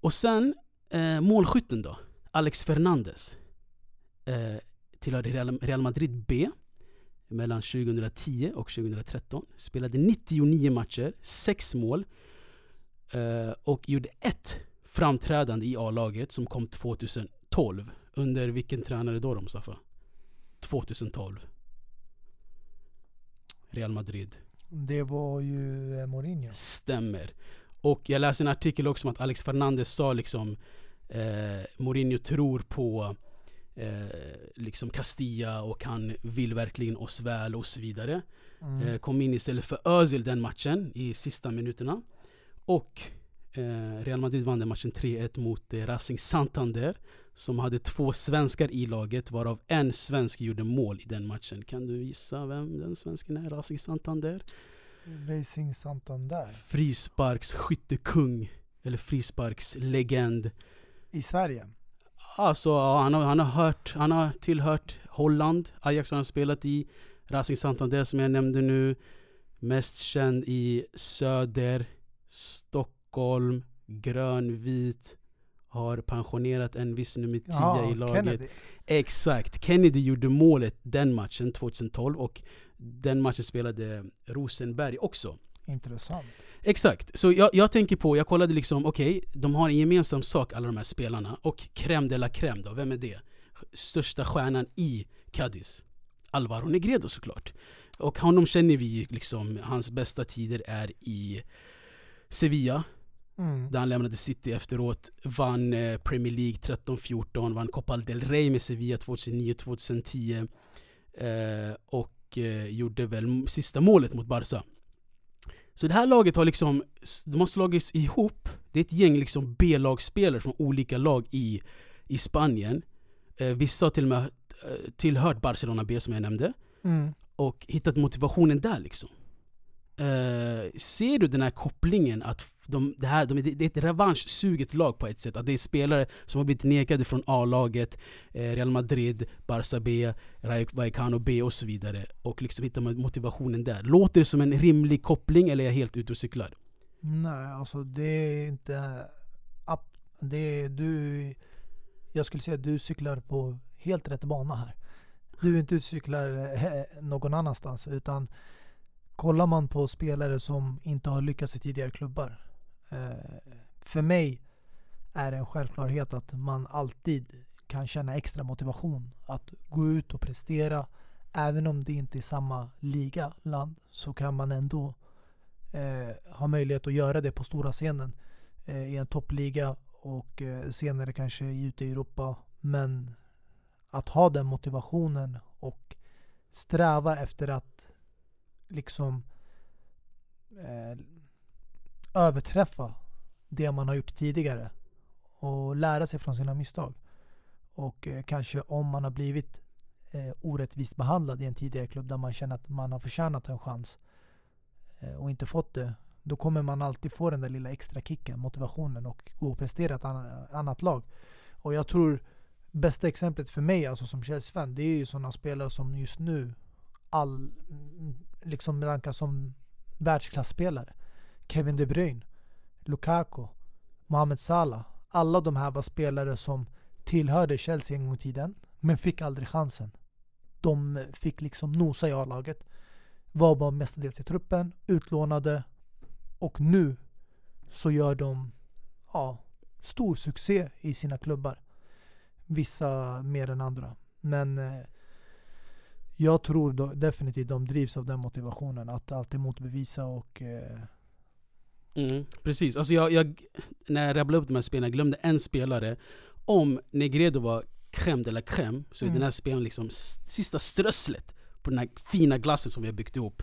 Och sen eh, målskytten då, Alex Fernandes. Eh, tillhörde Real, Real Madrid B mellan 2010 och 2013. Spelade 99 matcher, 6 mål eh, och gjorde ett framträdande i A-laget som kom 2012. Under vilken tränare då, Mustafa? 2012. Real Madrid. Det var ju eh, Mourinho. Stämmer. Och jag läste en artikel också om att Alex Fernandez sa liksom eh, Mourinho tror på eh, liksom Castilla och han vill verkligen oss väl och så vidare. Mm. Eh, kom in istället för Özil den matchen i sista minuterna. Och eh, Real Madrid vann den matchen 3-1 mot eh, Racing Santander som hade två svenskar i laget varav en svensk gjorde mål i den matchen. Kan du gissa vem den svensken är? Racing Santander? Racing Santander. Frisparksskyttekung eller frisparkslegend. I Sverige? Alltså han, har, han, har hört, han har tillhört Holland, Ajax har han spelat i, Racing Santander som jag nämnde nu. Mest känd i Söder, Stockholm, grönvit. Har pensionerat en viss nummer 10 Ja, i laget. Kennedy. Exakt. Kennedy gjorde målet den matchen 2012 och den matchen spelade Rosenberg också. Intressant. Exakt, så jag, jag tänker på, jag kollade liksom, okej, de har en gemensam sak alla de här spelarna och crème de la crème då, vem är det? Största stjärnan i Cadiz? Alvaro Negredo såklart. Och honom känner vi liksom, hans bästa tider är i Sevilla, Mm. där han lämnade City efteråt, vann eh, Premier League 13-14, vann Copa del Rey med Sevilla 2009-2010 eh, och eh, gjorde väl sista målet mot Barca. Så det här laget har liksom, de har slagits ihop, det är ett gäng liksom B-lagsspelare från olika lag i, i Spanien. Eh, vissa har till och med eh, tillhört Barcelona B som jag nämnde Mm. och hittat motivationen där liksom. Eh, ser du den här kopplingen att de, det, här, de, det är ett revanschsuget lag på ett sätt? Att det är spelare som har blivit nekade från A-laget, eh, Real Madrid, Barça B, Rayo Vallecano B och så vidare. Och liksom hittar man motivationen där. Låter det som en rimlig koppling eller är jag helt ute och cyklar? Nej, alltså det är inte... Det är, du, jag skulle säga att du cyklar på helt rätt bana här. Du är inte ute och cyklar eh, någon annanstans. Utan kollar man på spelare som inte har lyckats i tidigare klubbar. Eh, för mig är det en självklarhet att man alltid kan känna extra motivation att gå ut och prestera. Även om det inte är samma liga, land, så kan man ändå eh, ha möjlighet att göra det på stora scenen eh, i en toppliga och eh, senare kanske ute i Europa. Men att ha den motivationen och sträva efter att liksom eh, överträffa det man har gjort tidigare och lära sig från sina misstag. Och eh, kanske om man har blivit eh, orättvist behandlad i en tidigare klubb där man känner att man har förtjänat en chans eh, och inte fått det. Då kommer man alltid få den där lilla extra kicken, motivationen och gå och prestera ett annat lag. Och jag tror bästa exemplet för mig alltså som Chelsea-fan, det är ju sådana spelare som just nu all, mm, liksom rankas som världsklasspelare. Kevin De Bruyne, Lukaku, Mohamed Salah. Alla de här var spelare som tillhörde Chelsea en gång i tiden, men fick aldrig chansen. De eh, fick liksom nosa i A-laget, var bara mestadels i truppen, utlånade och nu så gör de ja, stor succé i sina klubbar. Vissa mer än andra. Men eh, jag tror då, definitivt de drivs av den motivationen. Att alltid motbevisa och... Eh, Mm, precis, alltså jag, jag, när jag rabblade upp de här spelarna, jag glömde en spelare. Om Negredo var crème de la crème, så är Mm. den här spelaren liksom sista strösslet på den här fina glassen som vi har byggt ihop.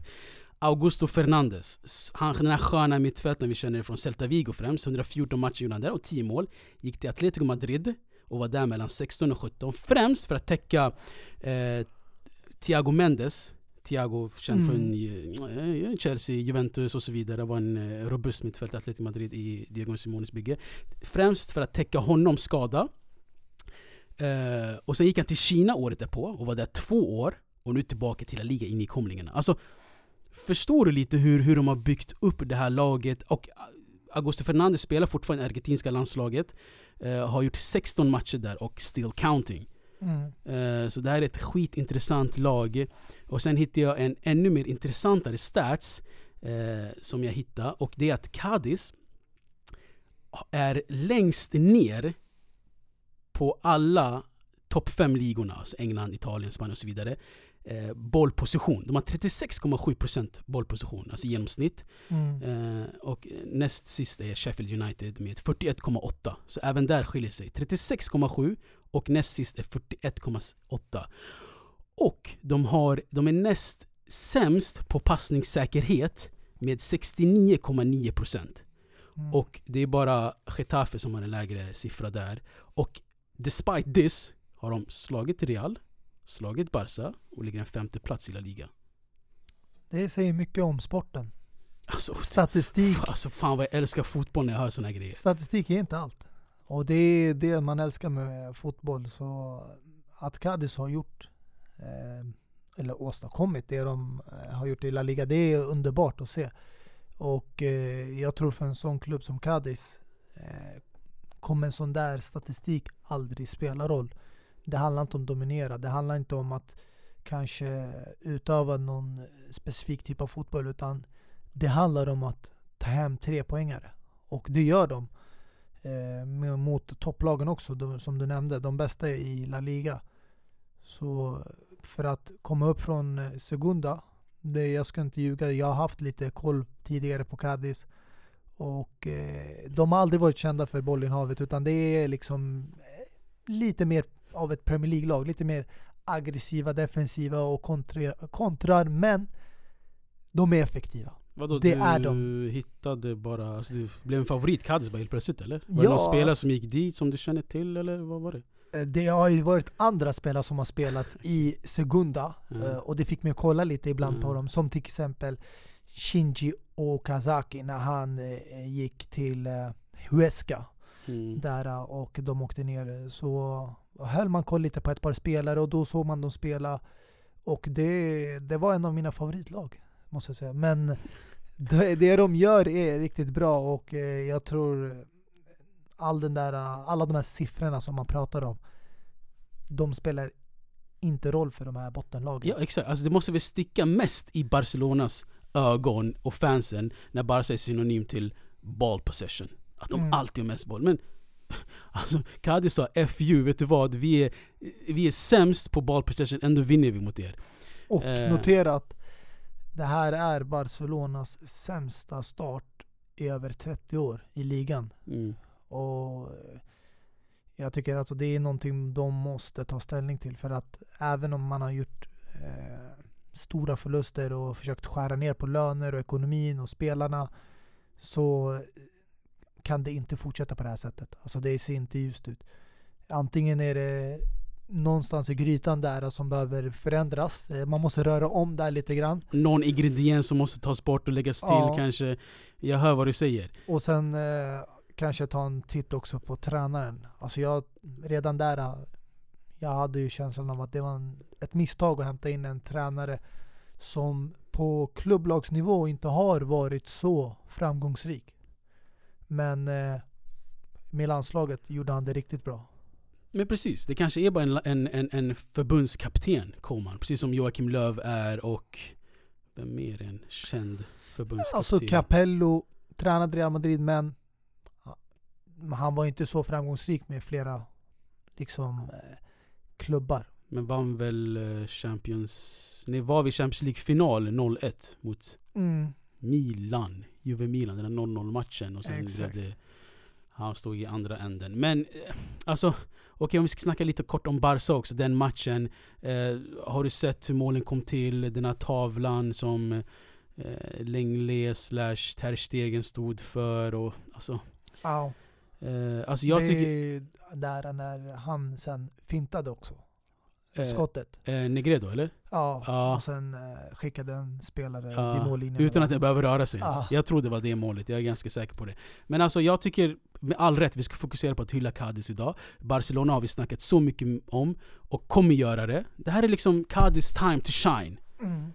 Augusto Fernandes, han, den här sköna mittfältaren vi känner från Celta Vigo främst. 114 matcher gjorde han där och 10 mål. Gick till Atletico Madrid och var där mellan 16 och 17. Främst för att täcka eh, Thiago Mendes. Thiago känd Mm. från eh, Chelsea, Juventus och så vidare. Var en eh, robust mittfältare i Atletico Madrid i Diego Simones bygge. Främst för att täcka honom skada. Eh, och sen gick han till Kina året därpå och var där två år. Och nu tillbaka till La Liga in i komlingarna. Alltså, förstår du lite hur, hur de har byggt upp det här laget? Och Augusto Fernandes spelar fortfarande i argentinska landslaget. Eh, har gjort 16 matcher där och still counting. Mm, Eh, Så det här är ett skitintressant lag. Och sen hittade jag en ännu mer intressantare stats eh, som jag hittade. Och det är att Cadiz är längst ner på alla topp fem ligorna, alltså England, Italien, Spanien och så vidare. Eh, bollposition. De har 36,7% bollposition, alltså genomsnitt. Mm. Eh, och näst sist är Sheffield United med 41,8. Så även där skiljer sig. 36,7 och näst sist är 41,8. Och de, har, de är näst sämst på passningssäkerhet med 69,9%. Mm. Och det är bara Getafe som har en lägre siffra där. Och despite this har de slagit Real, slagit Barca och ligger en femte plats i La Liga. Det säger mycket om sporten. Alltså, Statistik, alltså fan vad jag älskar fotboll när jag hör såna här grejer. statistik är inte allt. Och det är det man älskar med fotboll. Så att Cadiz har gjort, eh, eller åstadkommit det de eh, har gjort i La Liga, det är underbart att se. Och eh, jag tror för en sån klubb som Cadiz eh, kommer en sån där statistik aldrig spela roll. Det handlar inte om att dominera, det handlar inte om att kanske utöva någon specifik typ av fotboll utan det handlar om att ta hem tre poängare. Och det gör de. Eh, mot topplagen också, de, som du nämnde. De bästa i La Liga. Så för att komma upp från eh, Segunda, det, jag ska inte ljuga, jag har haft lite koll tidigare på Cadiz. Och eh, de har aldrig varit kända för bollinnehavet utan det är liksom eh, lite mer av ett Premier League-lag. Lite mer aggressiva, defensiva och kontra, kontrar. Men de är effektiva. Vadå, Det du är de. hittade bara, alltså, du blev en favorit Cadiz bara helt plötsligt eller? Var det Ja, någon spelare alltså- som gick dit som du känner till eller vad var det? Eh, Det har ju varit andra spelare som har spelat i Segunda Mm. och det fick mig att kolla lite ibland på Mm. dem. Som till exempel Shinji Okazaki när han eh, gick till Huesca Mm. där och de åkte ner. Så höll man koll lite på ett par spelare och då såg man dem spela. Och det, det var en av mina favoritlag måste jag säga. Men det, det de gör är riktigt bra och eh, jag tror all den där, alla de här siffrorna som man pratar om de spelar inte roll för de här bottenlagen. Ja exakt, alltså det måste väl sticka mest i Barcelonas ögon och fansen när Barca är synonym till ball possession. Att de Mm. alltid har mest boll. Men alltså, Cadiz sa FU, vet du vad? Vi är, vi är sämst på ball possession, ändå vinner vi mot er. Och Eh. notera att det här är Barcelonas sämsta start i över 30 år i ligan. Mm. Och eh, jag tycker att det är någonting de måste ta ställning till för att även om man har gjort eh, stora förluster och försökt skära ner på löner och ekonomin och spelarna så kan det inte fortsätta på det här sättet. Alltså det ser inte ljust ut. Antingen är det någonstans i grytan där som behöver förändras. Eh, Man måste röra om där lite grann. Någon ingrediens som måste tas bort och läggas till Ja. kanske. Jag hör vad du säger. Och sen eh, kanske ta en titt också på tränaren. Alltså jag, redan där, eh, jag hade ju känslan av att det var en, ett misstag att hämta in en tränare som på klubblagsnivå inte har varit så framgångsrik. Men eh, med landslaget gjorde han det riktigt bra. Men precis, det kanske är bara en, en, en, en förbundskapten, Koman. Precis som Joakim Löv är och vem mer är en känd förbundskapten? Alltså Capello tränade Real Madrid men han var inte så framgångsrik med flera liksom klubbar. Men vann väl eh, Champions... Nej, var vi Champions League-final 0-1 mot Milan. Juve Milan, den där 0-0 matchen och sen Exakt. blev det... Han stod i andra änden. Men eh, alltså, okej om vi ska snacka lite kort om Barca också, den matchen. Eh, har du sett hur målen kom till? Den här tavlan som eh, Lenglet slash Ter Stegen stod för och alltså... Ja, Eh, alltså jag det tycker... är där när han sen fintade också. Eh, Skottet. eh, Negredo eller? Ja, ja. och sen eh, skickade en spelare Ja, vid mållinjen. Utan att jag behöver röra sig ens. Ja. Jag tror det var det målet, jag är ganska säker på det. Men alltså jag tycker med all rätt vi ska fokusera på att hylla Cadiz idag. Barcelona har vi snackat så mycket om och kommer göra det. Det här är liksom Cadiz time to shine. Mm.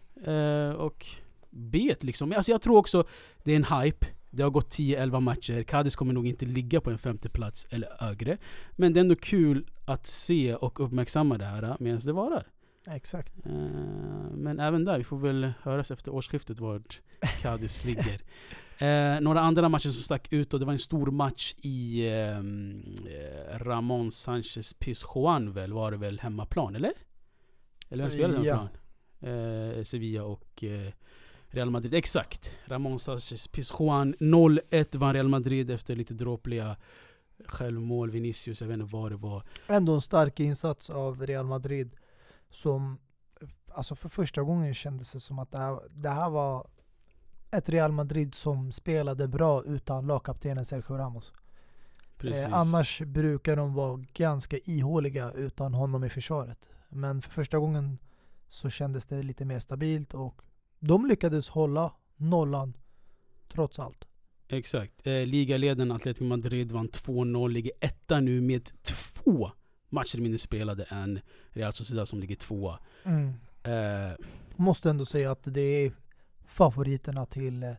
Eh, och bet liksom. Alltså jag tror också det är en hype. Det har gått 10-11 matcher. Cadiz kommer nog inte ligga på en femte plats eller högre. Men det är ändå kul att se och uppmärksamma det här medan det varar. Exakt. Eh, Men även där, vi får väl höras efter årsskiftet vart Cadiz ligger. Eh, några andra matcher som stack ut och det var en stor match i ehm, eh, Ramon Sanchez Pizjuan väl, var det väl hemmaplan, eller? Eller vem spelade Ja. hemmaplan? Eh, Sevilla och eh, Real Madrid. Exakt! Ramon Sanchez Pizjuan 0-1 vann Real Madrid efter lite dråpliga självmål, Vinicius, jag vet inte vad det var. Ändå en stark insats av Real Madrid som alltså för första gången kändes det som att det här, det här var ett Real Madrid som spelade bra utan lagkaptenen Sergio Ramos. Eh, annars brukar de vara ganska ihåliga utan honom i försvaret. Men för första gången så kändes det lite mer stabilt och de lyckades hålla nollan trots allt. Exakt. Eh, ligaledaren Atletico Madrid vann 2-0, ligger etta nu med två matcher mindre spelade än Real Sociedad som ligger tvåa. Eh, Måste ändå säga att det är favoriterna till eh,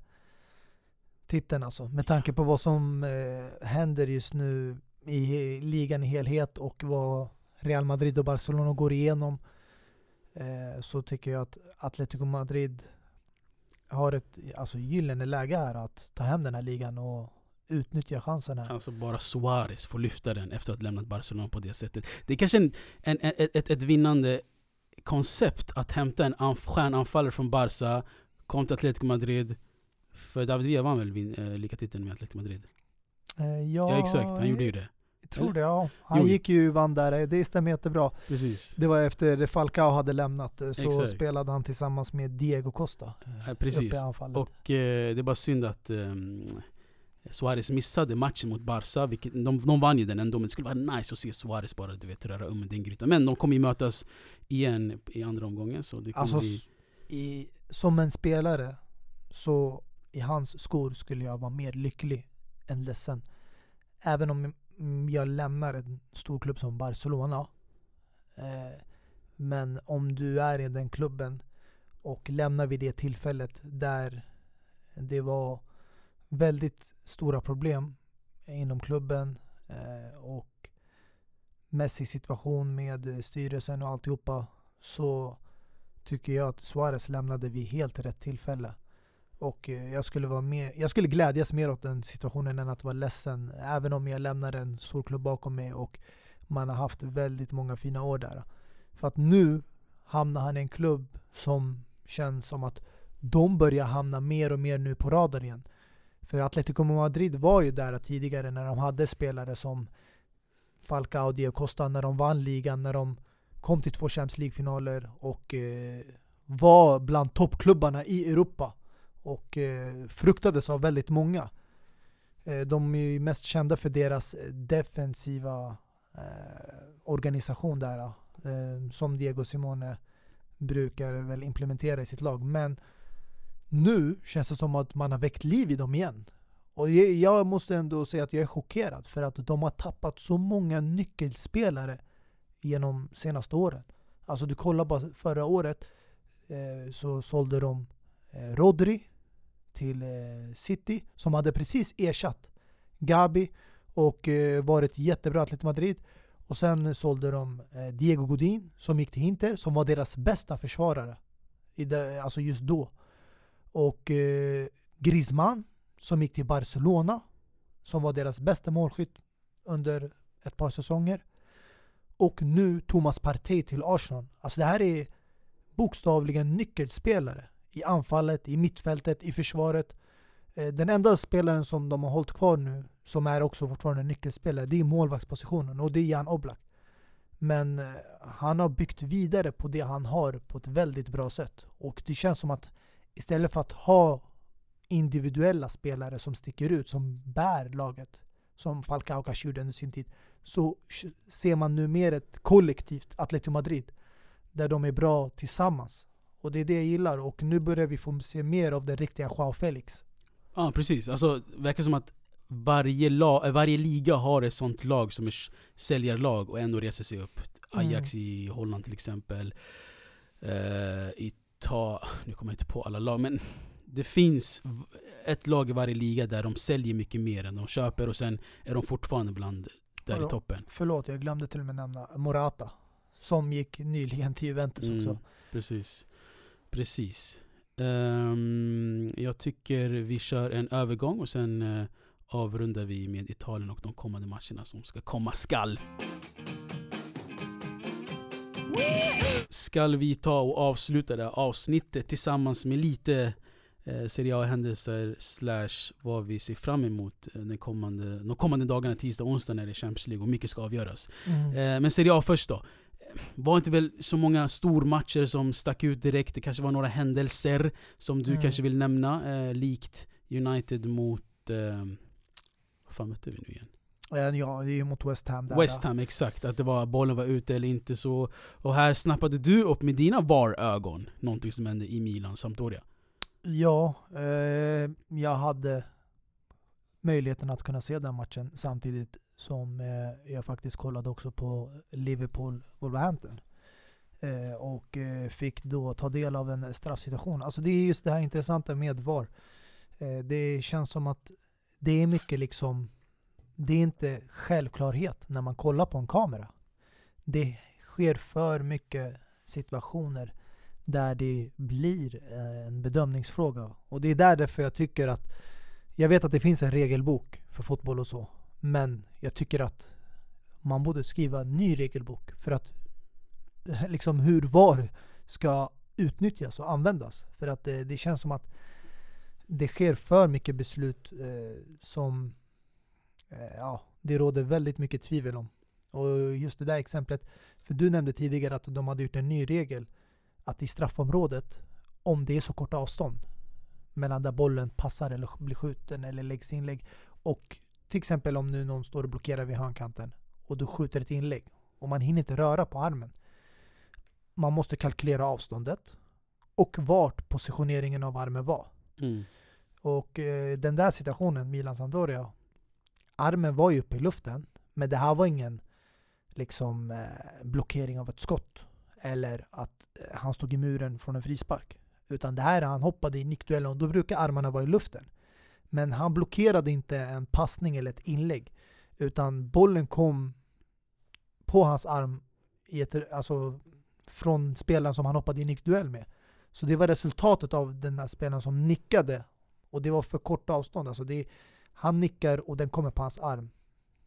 titeln alltså. Med tanke på vad som eh, händer just nu i ligan i helhet och vad Real Madrid och Barcelona går igenom. Eh, så tycker jag att Atletico Madrid har ett alltså, gyllene läge här att ta hem den här ligan och utnyttja chansen här. Alltså bara Suarez får lyfta den efter att ha lämnat Barcelona på det sättet. Det är kanske en, en, en, ett, ett, vinnande koncept att hämta en anf- stjärnanfallare från Barca, kom till Atletico Madrid. För David Villa vann väl vin, eh, ligatiteln med Atletico Madrid? Eh, Ja, exakt, han gjorde ju det. Jag tror det, ja. Han Jo. gick ju vann där, det stämmer jättebra. Precis. Det var efter Falcao hade lämnat, eh, så Exakt. spelade han tillsammans med Diego Costa. Ja, precis. I anfallet. Och eh, det är bara synd att ehm, Suarez missade matchen mot Barca. Vilket, de, de vann ju den ändå, men det skulle vara nice att se Suarez bara du vet, röra om i den grytan. Men de kommer ju mötas igen i andra omgången. Så det alltså, bli... i, som en spelare, så i hans skor skulle jag vara mer lycklig än ledsen. Även om Mm, jag lämnar en stor klubb som Barcelona. Eh, men om du är i den klubben och lämnar vid det tillfället där det var väldigt stora problem inom klubben eh, och Messi situation med styrelsen och alltihopa så tycker jag att Suarez lämnade vid helt rätt tillfälle. Och eh, jag skulle, vara mer, jag skulle glädjas mer åt den situationen än att vara ledsen. Även om jag lämnar en stor klubb bakom mig och man har haft väldigt många fina år där. För att nu hamnar han i en klubb som känns som att de börjar hamna mer och mer nu på radarn igen. För Atletico Madrid var ju där tidigare när de hade spelare som Falcao och Diego Costa när de vann ligan, när de kom till två Champions League-finaler och eh, var bland toppklubbarna i Europa och eh, fruktades av väldigt många. Eh, de är ju mest kända för deras defensiva eh, organisation där, eh, som Diego Simone brukar väl implementera i sitt lag. Men nu känns det som att man har väckt liv i dem igen. Och jag- måste ändå säga att jag är chockerad för att de har tappat så många nyckelspelare genom senaste åren. Alltså du kollar bara förra året eh, så sålde de Eh, Rodri till eh, City som hade precis ersatt Gabi och eh, varit jättebra i Atletico Madrid. Och sen sålde de Diego Godin som gick till Inter som var deras bästa försvarare. I det, alltså just då. Och eh, Griezmann som gick till Barcelona som var deras bästa målskytt under ett par säsonger. Och nu Thomas Partey till Arsenal. Alltså det här är bokstavligen nyckelspelare i anfallet, i mittfältet, i försvaret. Eh, den enda spelaren som de har hållit kvar nu, som är också fortfarande nyckelspelare, det är målvaktspositionen och det är Jan Oblak. Men eh, han har byggt vidare på det han har på ett väldigt bra sätt. Och det känns som att istället för att ha individuella spelare som sticker ut, som bär laget, som Falcao kanske gjorde under sin tid, så ser man nu mer ett kollektivt Atletico Madrid. Där de är bra tillsammans. Och det är det jag gillar. Och nu börjar vi få se mer av den riktiga Joao Felix. Ja precis, alltså det verkar som att varje, lag, eh, varje liga har ett sånt lag som är säljarlag och ändå reser sig upp. Ajax i Holland till exempel. Eh, i ta, nu kommer jag inte på alla lag, men det finns ett lag i varje liga där de säljer mycket mer än de köper och sen är de fortfarande bland där Ja, i toppen. Förlåt, jag glömde till och med nämna Morata. Som gick nyligen till Juventus Mm. också. Precis. Precis. Ehm, jag tycker vi kör en övergång och sen eh, avrundar vi med Italien och de kommande matcherna som ska komma skall. Skall vi ta och avsluta det här avsnittet tillsammans med lite eh, Serie A-händelser slash vad vi ser fram emot eh, den kommande, de kommande dagarna, tisdag och onsdag när det är Champions League och mycket ska avgöras. Mm. Eh, men Serie A först då. Var inte väl så många stormatcher som stack ut direkt, det kanske var några händelser som du Mm. kanske vill nämna, eh, likt United mot... Eh, vad fan mötte vi nu igen? Ja, det är ju mot West Ham där. West Ham, exakt. Att det var, bollen var ute eller inte så. Och här snappade du upp med dina VAR-ögon någonting som hände i Milan, Sampdoria. Ja, eh, jag hade möjligheten att kunna se den matchen samtidigt som eh, jag faktiskt kollade också på Liverpool-Wolverhampton. Eh, och eh, fick då ta del av en straffsituation. Alltså det är just det här intressanta med VAR. Eh, det känns som att det är mycket liksom, det är inte självklarhet när man kollar på en kamera. Det sker för mycket situationer där det blir eh, en bedömningsfråga. Och det är därför jag tycker att jag vet att det finns en regelbok för fotboll och så. Men jag tycker att man borde skriva en ny regelbok för att eh, liksom hur VAR ska utnyttjas och användas. För att det, det känns som att det sker för mycket beslut eh, som eh, ja, det råder väldigt mycket tvivel om. Och just det där exemplet, för du nämnde tidigare att de hade gjort en ny regel att i straffområdet, om det är så kort avstånd mellan där bollen passar eller blir skjuten eller läggs inlägg och till exempel om nu någon står och blockerar vid hörnkanten och du skjuter ett inlägg och man hinner inte röra på armen. Man måste kalkylera avståndet och vart positioneringen av armen var. Och eh, den där situationen, Milan-Sampdoria, armen var ju uppe i luften, men det här var ingen liksom eh, blockering av ett skott eller att eh, han stod i muren från en frispark. Utan det här, han hoppade i nickduellen och då brukar armarna vara i luften. Men han blockerade inte en passning eller ett inlägg. Utan bollen kom på hans arm i ett, alltså, från spelaren som han hoppade i nickduell med. Så det var resultatet av den här spelaren som nickade och det var för kort avstånd. Alltså det, han nickar och den kommer på hans arm.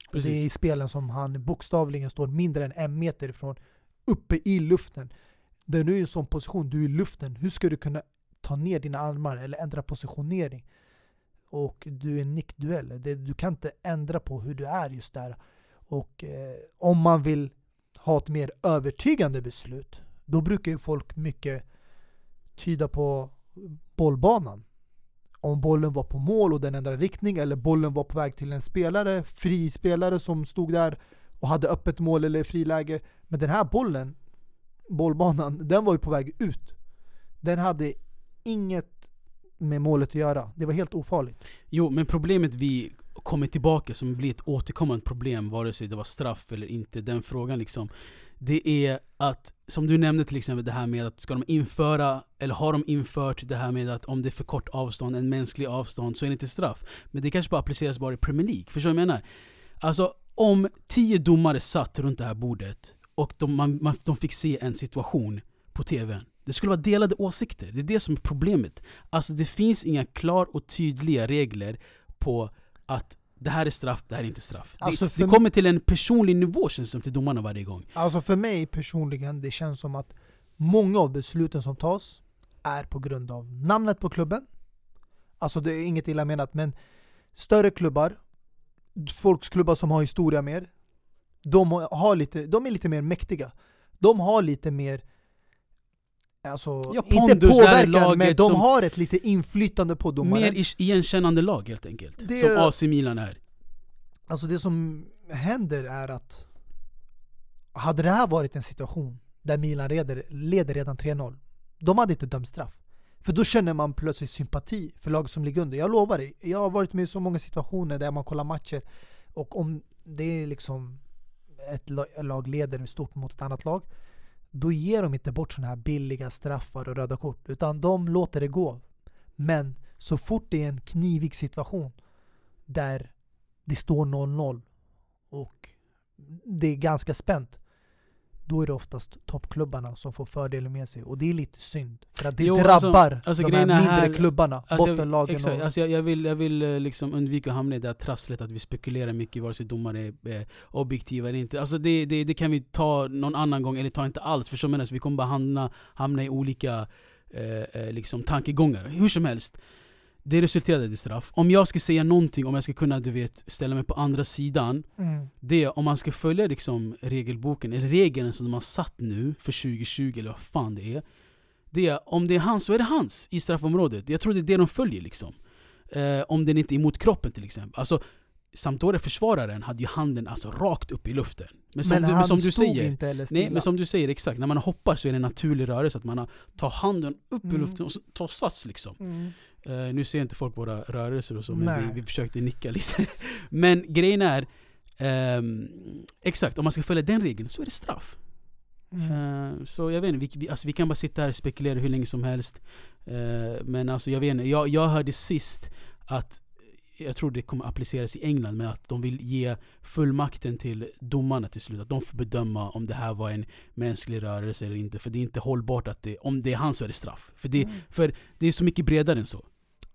Och Det är i Precis. spelen som han bokstavligen står mindre än en meter ifrån, uppe i luften. Där du är i en sån position, du är i luften. Hur ska du kunna ta ner dina armar eller ändra positionering? Och du är i en nickduell. Det, du kan inte ändra på hur du är just där. Och eh, om man vill ha ett mer övertygande beslut, då brukar ju folk mycket tyda på bollbanan. Om bollen var på mål och den ändrade riktning eller bollen var på väg till en spelare, fri spelare som stod där och hade öppet mål eller friläge. Men den här bollen, bollbanan, den var ju på väg ut. Den hade inget med målet att göra. Det var helt ofarligt. Jo, men problemet vi kommer tillbaka som blir ett återkommande problem vare sig det var straff eller inte, den frågan liksom Det är att, som du nämnde till exempel det här med att ska de införa, eller har de infört det här med att om det är för kort avstånd, en mänsklig avstånd, så är det inte straff Men det kanske bara appliceras bara i Premier League, förstår du vad jag menar? Alltså om tio domare satt runt det här bordet och de, man, man, de fick se en situation på TVn det skulle vara delade åsikter, det är det som är problemet. Alltså det finns inga klar och tydliga regler på att det här är straff, det här är inte straff. Alltså, det, det kommer till en personlig nivå känns det som till domarna varje gång. Alltså för mig personligen, det känns som att många av besluten som tas är på grund av namnet på klubben. Alltså det är inget illa menat, men större klubbar, folksklubbar som har historia mer, de, har lite, de är lite mer mäktiga. De har lite mer Alltså, Ja, inte påverkan, laget men de har ett lite inflytande på domaren. Mer igenkännande lag helt enkelt. Det- Som AC Milan är. Alltså det som händer är att hade det här varit en situation där Milan leder, leder redan 3-0, de hade inte dömt straff. För då känner man plötsligt sympati för lag som ligger under. Jag lovar dig, jag har varit med i så många situationer där man kollar matcher och om det är liksom ett la- lag leder stort mot ett annat lag, då ger de inte bort sådana här billiga straffar och röda kort, utan de låter det gå. Men så fort det är en knivig situation där det står 0-0 och det är ganska spänt då är det oftast toppklubbarna som får fördelen med sig. Och det är lite synd. För att det Jo, drabbar alltså- alltså de här är mindre här- klubbarna, Alltså, bottenlagen. Exakt, och, alltså jag, jag vill, jag vill eh, liksom undvika att hamna i det här trasslet att vi spekulerar mycket vare sig domare är eh, objektiva eller inte. Alltså det, det, det kan vi ta någon annan gång, eller ta inte alls. För så menar jag, vi kommer bara hamna, hamna i olika eh, eh, liksom, tankegångar. Hur som helst, det resulterade i straff. Om jag ska säga någonting, om jag ska kunna du vet, ställa mig på andra sidan mm. det är om man ska följa liksom regelboken, eller regeln som de har satt nu för 2020 eller vad fan det är. Det är om det är hans så är det hans i straffområdet. Jag tror det är det de följer liksom. Eh, om den inte är emot kroppen till exempel. Alltså, Sampdoria-försvararen hade ju handen alltså rakt upp i luften. Men som, men du, men som du säger, inte heller stilla. Nej men som du säger exakt, när man hoppar så är det en naturlig rörelse att man tar handen upp i Mm. luften och tar sats liksom. Mm. Eh, nu ser inte folk våra rörelser och så, men Nej. vi, vi försökte nicka lite. men grejen är, ehm, exakt, om man ska följa den regeln så är det straff. Mm. Eh, så jag vet inte, vi, alltså, vi kan bara sitta här och spekulera hur länge som helst. Eh, men alltså jag vet inte, jag, jag hörde sist att jag tror det kommer appliceras i England med att de vill ge fullmakten till domarna till slut. Att de får bedöma om det här var en mänsklig rörelse eller inte. För det är inte hållbart att det, om det är han så är det straff. För det, Mm. för det är så mycket bredare än så.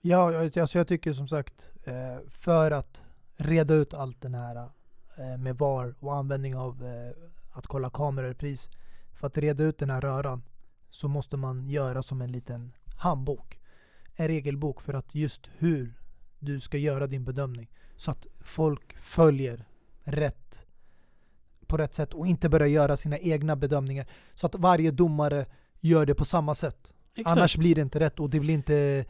Ja, jag- alltså jag tycker som sagt, eh, för att reda ut allt den här eh, med VAR och användning av eh, att kolla kameror i pris. För att reda ut den här röran så måste man göra som en liten handbok. En regelbok för att just hur du ska göra din bedömning. Så att folk följer rätt på rätt sätt och inte börjar göra sina egna bedömningar. Så att varje domare gör det på samma sätt. Annars blir det inte rätt och det blir inte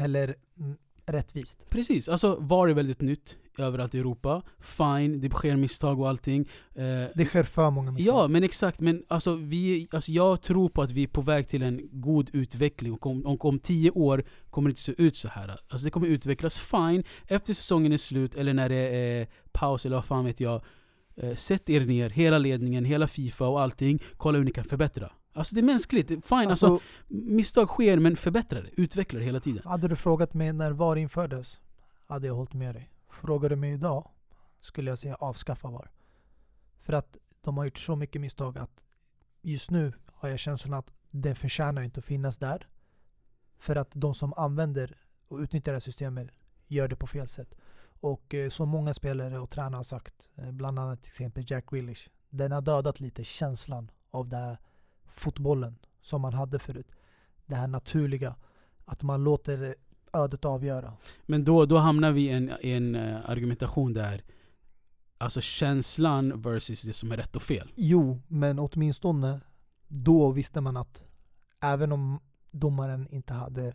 heller mm, rättvist. Precis, alltså VAR är väldigt nytt överallt i Europa. Fine, det sker misstag och allting. Eh, Det sker för många misstag. Ja, men exakt. Men alltså, vi, alltså jag tror på att vi är på väg till en god utveckling. Och om, och om tio år kommer det inte se ut så här. Alltså det kommer utvecklas fine. Efter säsongen är slut, eller när det är paus, eller vad fan vet jag. Eh, sätt er ner, hela ledningen, hela Fifa och allting. Kolla hur ni kan förbättra. Alltså det är mänskligt. Fine, alltså, Alltså, misstag sker, men förbättra det. Utveckla det hela tiden. hade du frågat mig när VAR infördes hade jag hållit med dig. Frågar du mig idag skulle jag säga avskaffa VAR. För att de har gjort så mycket misstag att just nu har jag känslan att det förtjänar inte att finnas där. För att de som använder och utnyttjar det här systemet gör det på fel sätt. Och eh, som många spelare och tränare har sagt, eh, bland annat till exempel Jack Grealish, den har dödat lite känslan av den här fotbollen som man hade förut. Det här naturliga, att man låter ödet avgöra. Men då, då hamnar vi i en, en eh, argumentation där Alltså känslan versus det som är rätt och fel. Jo, men åtminstone då visste man att även om domaren inte hade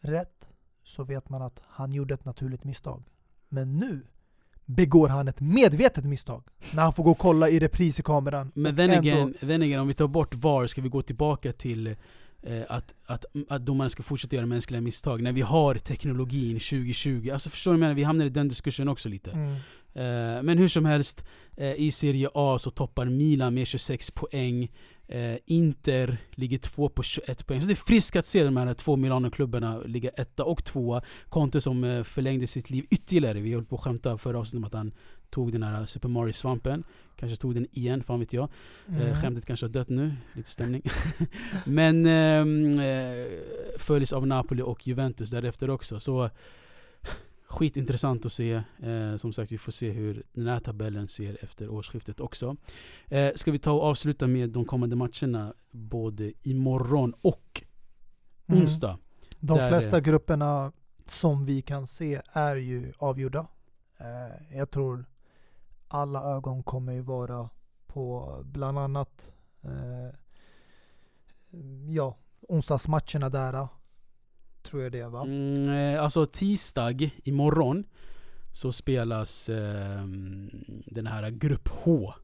rätt så vet man att han gjorde ett naturligt misstag. Men nu begår han ett medvetet misstag när han får gå och kolla i repris i kameran. Men then again, then again, om vi tar bort VAR ska vi gå tillbaka till eh, att, att, att domarna ska fortsätta göra mänskliga misstag när vi har teknologin 2020. Alltså förstår du vad jag menar? Vi hamnar i den diskussionen också lite. Mm. Eh, men hur som helst, eh, i Serie A så toppar Milan med 26 poäng. Eh, Inter ligger två på 21 poäng. Så det är friskt att se de här två Milano-klubbarna ligga etta och tvåa. Conte som eh, förlängde sitt liv ytterligare. Vi höll på att skämta förra avsnittet om att han tog den här Super Mario-svampen. Kanske tog den igen, fan vet jag. Mm. Eh, skämtet kanske har dött nu, lite stämning. Men ehm, eh, följs av Napoli och Juventus därefter också. Så skitintressant att se. Eh, som sagt, vi får se hur den här tabellen ser efter årsskiftet också. Eh, ska vi ta och avsluta med de kommande matcherna både imorgon och Mm. onsdag. De Där- flesta grupperna som vi kan se är ju avgjorda. Eh, jag tror alla ögon kommer ju vara på bland annat eh, ja, onsdagsmatcherna där. Eh, Tror jag det va? Mm, eh, alltså tisdag imorgon så spelas ehm, den här grupp H.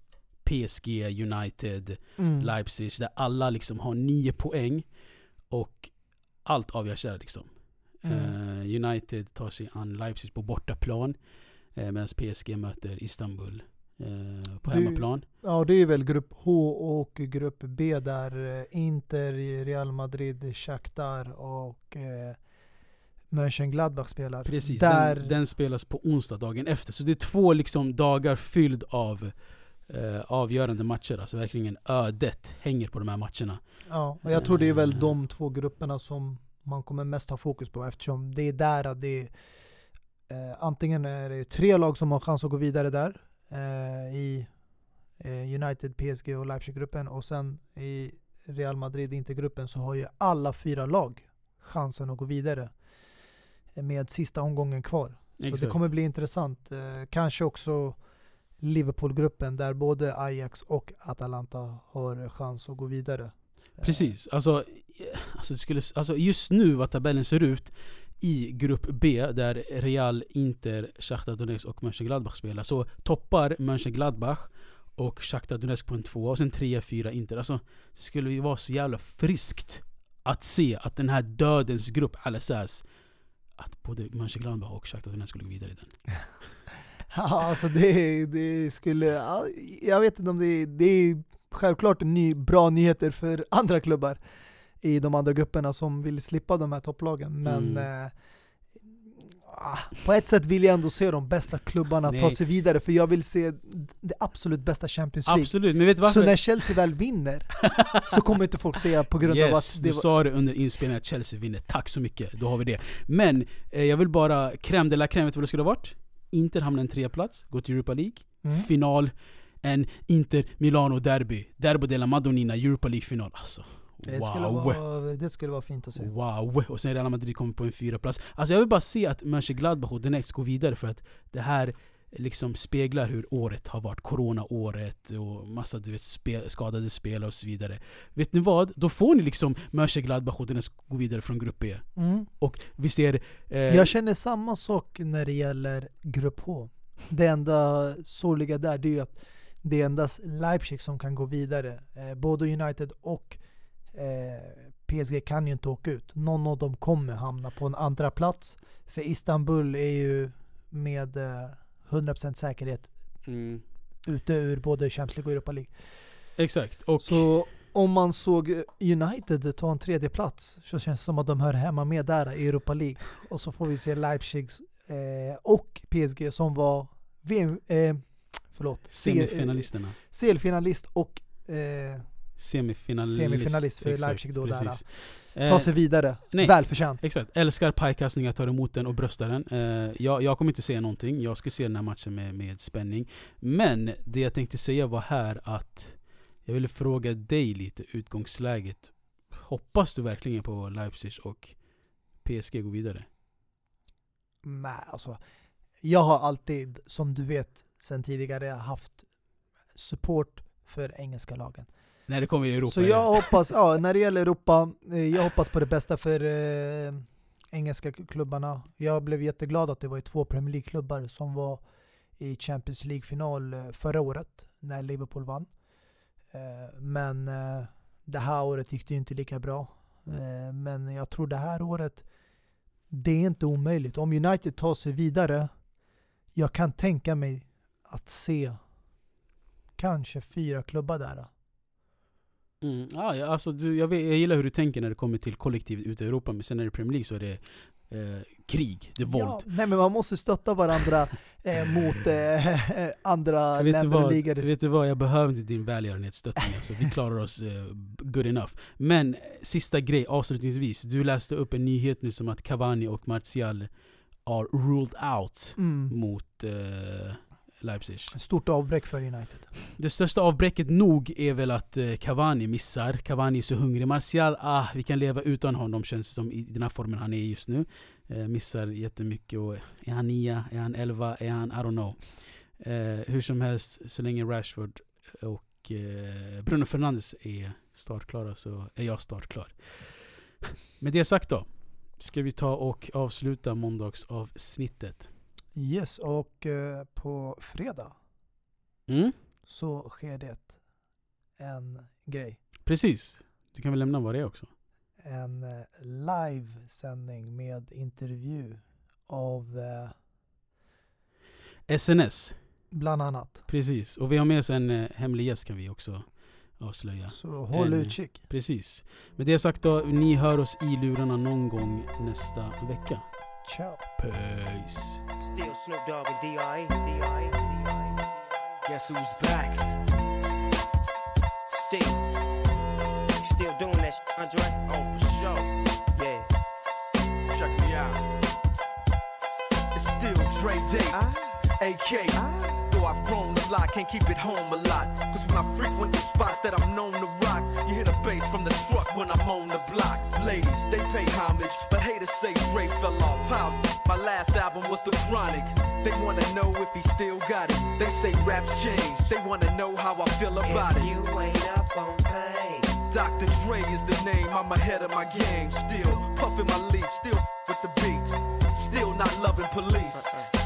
PSG, United, Mm. Leipzig där alla liksom har nio poäng och allt avgörs där liksom. Mm. Eh, United tar sig an Leipzig på bortaplan eh, medan PSG möter Istanbul eh, på Du- hemmaplan. Ja, det är väl grupp H och grupp B där eh, Inter, Real Madrid, Shakhtar och eh, Mönchengladbach spelar. Precis, Där, den, den spelas på onsdag dagen efter. Så det är två liksom dagar fylld av eh, avgörande matcher. Alltså verkligen ödet hänger på de här matcherna. Ja, och jag tror det är väl Eh. de två grupperna som man kommer mest ha fokus på eftersom det är där det är eh, antingen är det tre lag som har chans att gå vidare där eh, i eh, United, PSG och Leipzig-gruppen och sen i Real Madrid, Inter-gruppen så har ju alla fyra lag chansen att gå vidare med sista omgången kvar. Så det kommer bli intressant. Eh, kanske också Liverpool-gruppen där både Ajax och Atalanta har chans att gå vidare. Precis. Alltså, alltså, det skulle, alltså just nu vad tabellen ser ut i grupp B där Real, Inter, Shakhtar Donetsk och Mönchengladbach spelar så toppar Mönchengladbach och Shakhtar Donetsk på en tvåa och sen trea, fyra Inter. Alltså, det skulle ju vara så jävla friskt att se att den här dödens grupp, Al-Assas, att både Mönchengladbach och Shakhtar Donetsk skulle gå vidare i den. Ja, alltså det, det skulle... Jag vet inte om det är... Det är självklart ny, bra nyheter för andra klubbar i de andra grupperna som vill slippa de här topplagen. Men Mm. eh, ah, på ett sätt vill jag ändå se de bästa klubbarna ta Nej. sig vidare för jag vill se det absolut bästa Champions League. Absolut, men vet du varför? Så när Chelsea väl vinner så kommer inte folk säga på grund av yes, att du det var... sa det under inspelningen att Chelsea vinner. Tack så mycket, då har vi det. Men eh, jag vill bara, crème de la crème, vet du vad det skulle ha varit? Inter hamnar en trea plats, går till Europa League. Mm. Final, en Inter-Milano-derby. Derby della Madonnina, Europa League-final. Alltså, Det, skulle wow! vara, det skulle vara fint att se. Wow! Och sen Real Madrid kommer på en fyra plats. Alltså jag vill bara se att Mönchengladbach och Donetsk går vidare för att det här liksom speglar hur året har varit. Corona-året och massa du vet, spe, skadade spelare och så vidare. Vet ni vad? Då får ni liksom Mönchengladbach och Donetsk gå vidare från grupp B. Mm. Och vi ser... Eh, Jag känner samma sak när det gäller Grupp H. Det enda sorgliga där det är ju att det är endast Leipzig som kan gå vidare. Eh, både United och PSG kan ju inte åka ut. Någon av dem kommer hamna på en andra plats. För Istanbul är ju med eh, 100% säkerhet mm, ute ur både Champions League och Europa League. exakt. Och Så om man såg United ta en tredje plats så känns det som att de hör hemma med där i Europa League. Och så får vi se Leipzig eh, och PSG som var VM, eh, förlåt, semifinalisterna. CL-finalist och eh, Semifinalist. Semifinalist för Leipzig då där, precis. ta Eh, sig vidare. nej. Välförtjänt. Exakt, älskar pajkastningar, tar emot den och bröstar den. Eh, jag, jag kommer inte säga någonting, jag ska se den här matchen med, med spänning. Men det jag tänkte säga var här att jag ville fråga dig lite, utgångsläget. Hoppas du verkligen på Leipzig och PSG går vidare? Nej, alltså. Jag har alltid, som du vet sen tidigare, haft support för engelska lagen. När det kommer i Europa? Så eller? jag hoppas, ja när det gäller Europa, eh, jag hoppas på det bästa för eh, engelska klubbarna. Jag blev jätteglad att det var två Premier League-klubbar som var i Champions League-final eh, förra året när Liverpool vann. Eh, men eh, det här året gick det inte lika bra. Eh, men jag tror det här året, det är inte omöjligt. Om United tar sig vidare, jag kan tänka mig att se kanske fyra klubbar där. Mm, ja, ja, alltså, du, jag, vet, jag gillar hur du tänker när det kommer till kollektivet ute i Europa, men sen när det är Premier League så är det eh, krig, det är våld. Ja, nej men man måste stötta varandra eh, mot eh, andra vet, du länder och vad, ligor. vet du vad, jag behöver inte din välgörenhetsstöttning. Alltså, vi klarar oss eh, good enough. Men eh, sista grej avslutningsvis. Du läste upp en nyhet nu som att Cavani och Martial are ruled out Mm. mot Leipzig. Stort avbräck för United. Det största avbräcket nog är väl att eh, Cavani missar. Cavani är så hungrig. Martial, ah, vi kan leva utan honom känns det som i den här formen han är i just nu. Eh, missar jättemycket och är han nia? Är han elva? Är han, I don't know. Eh, hur som helst, så länge Rashford och eh, Bruno Fernandes är startklara så är jag startklar. Med det sagt då, ska vi ta och avsluta måndagsavsnittet. Yes, och eh, på fredag Mm? så sker det en grej. Precis. Du kan väl lämna vad det är också? En eh, livesändning med intervju av eh, SNS. bland annat. Precis, och vi har med oss en eh, hemlig gäst kan vi också avslöja. Så håll En- utkik. Precis. Med det sagt då, ni hör oss i lurarna någon gång nästa vecka. Ciao. Peace! Still Snoop Dogg and D.I. D.I. D.I. Guess who's back? Still. Still doing that shit, Andre? Oh, for sure. Yeah. Check me out. It's still Dre Day, AK. Though I've grown a lot, can't keep it home a lot. Cause when I frequent the spots that I'm known to rock, you hear the bass from the truck when I'm on the block. Ladies, they pay homage, but haters say Dre fell off. How? My last album was The Chronic. They wanna know if he still got it. They say raps change. They wanna know how I feel about If it. you ain't up on pace. Dr. Dre is the name, I'm ahead of my game. Still puffing my leaf, still with the beats. Still not loving police.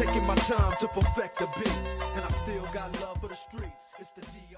Taking my time to perfect the beat, and I still got love for the streets. It's the DR.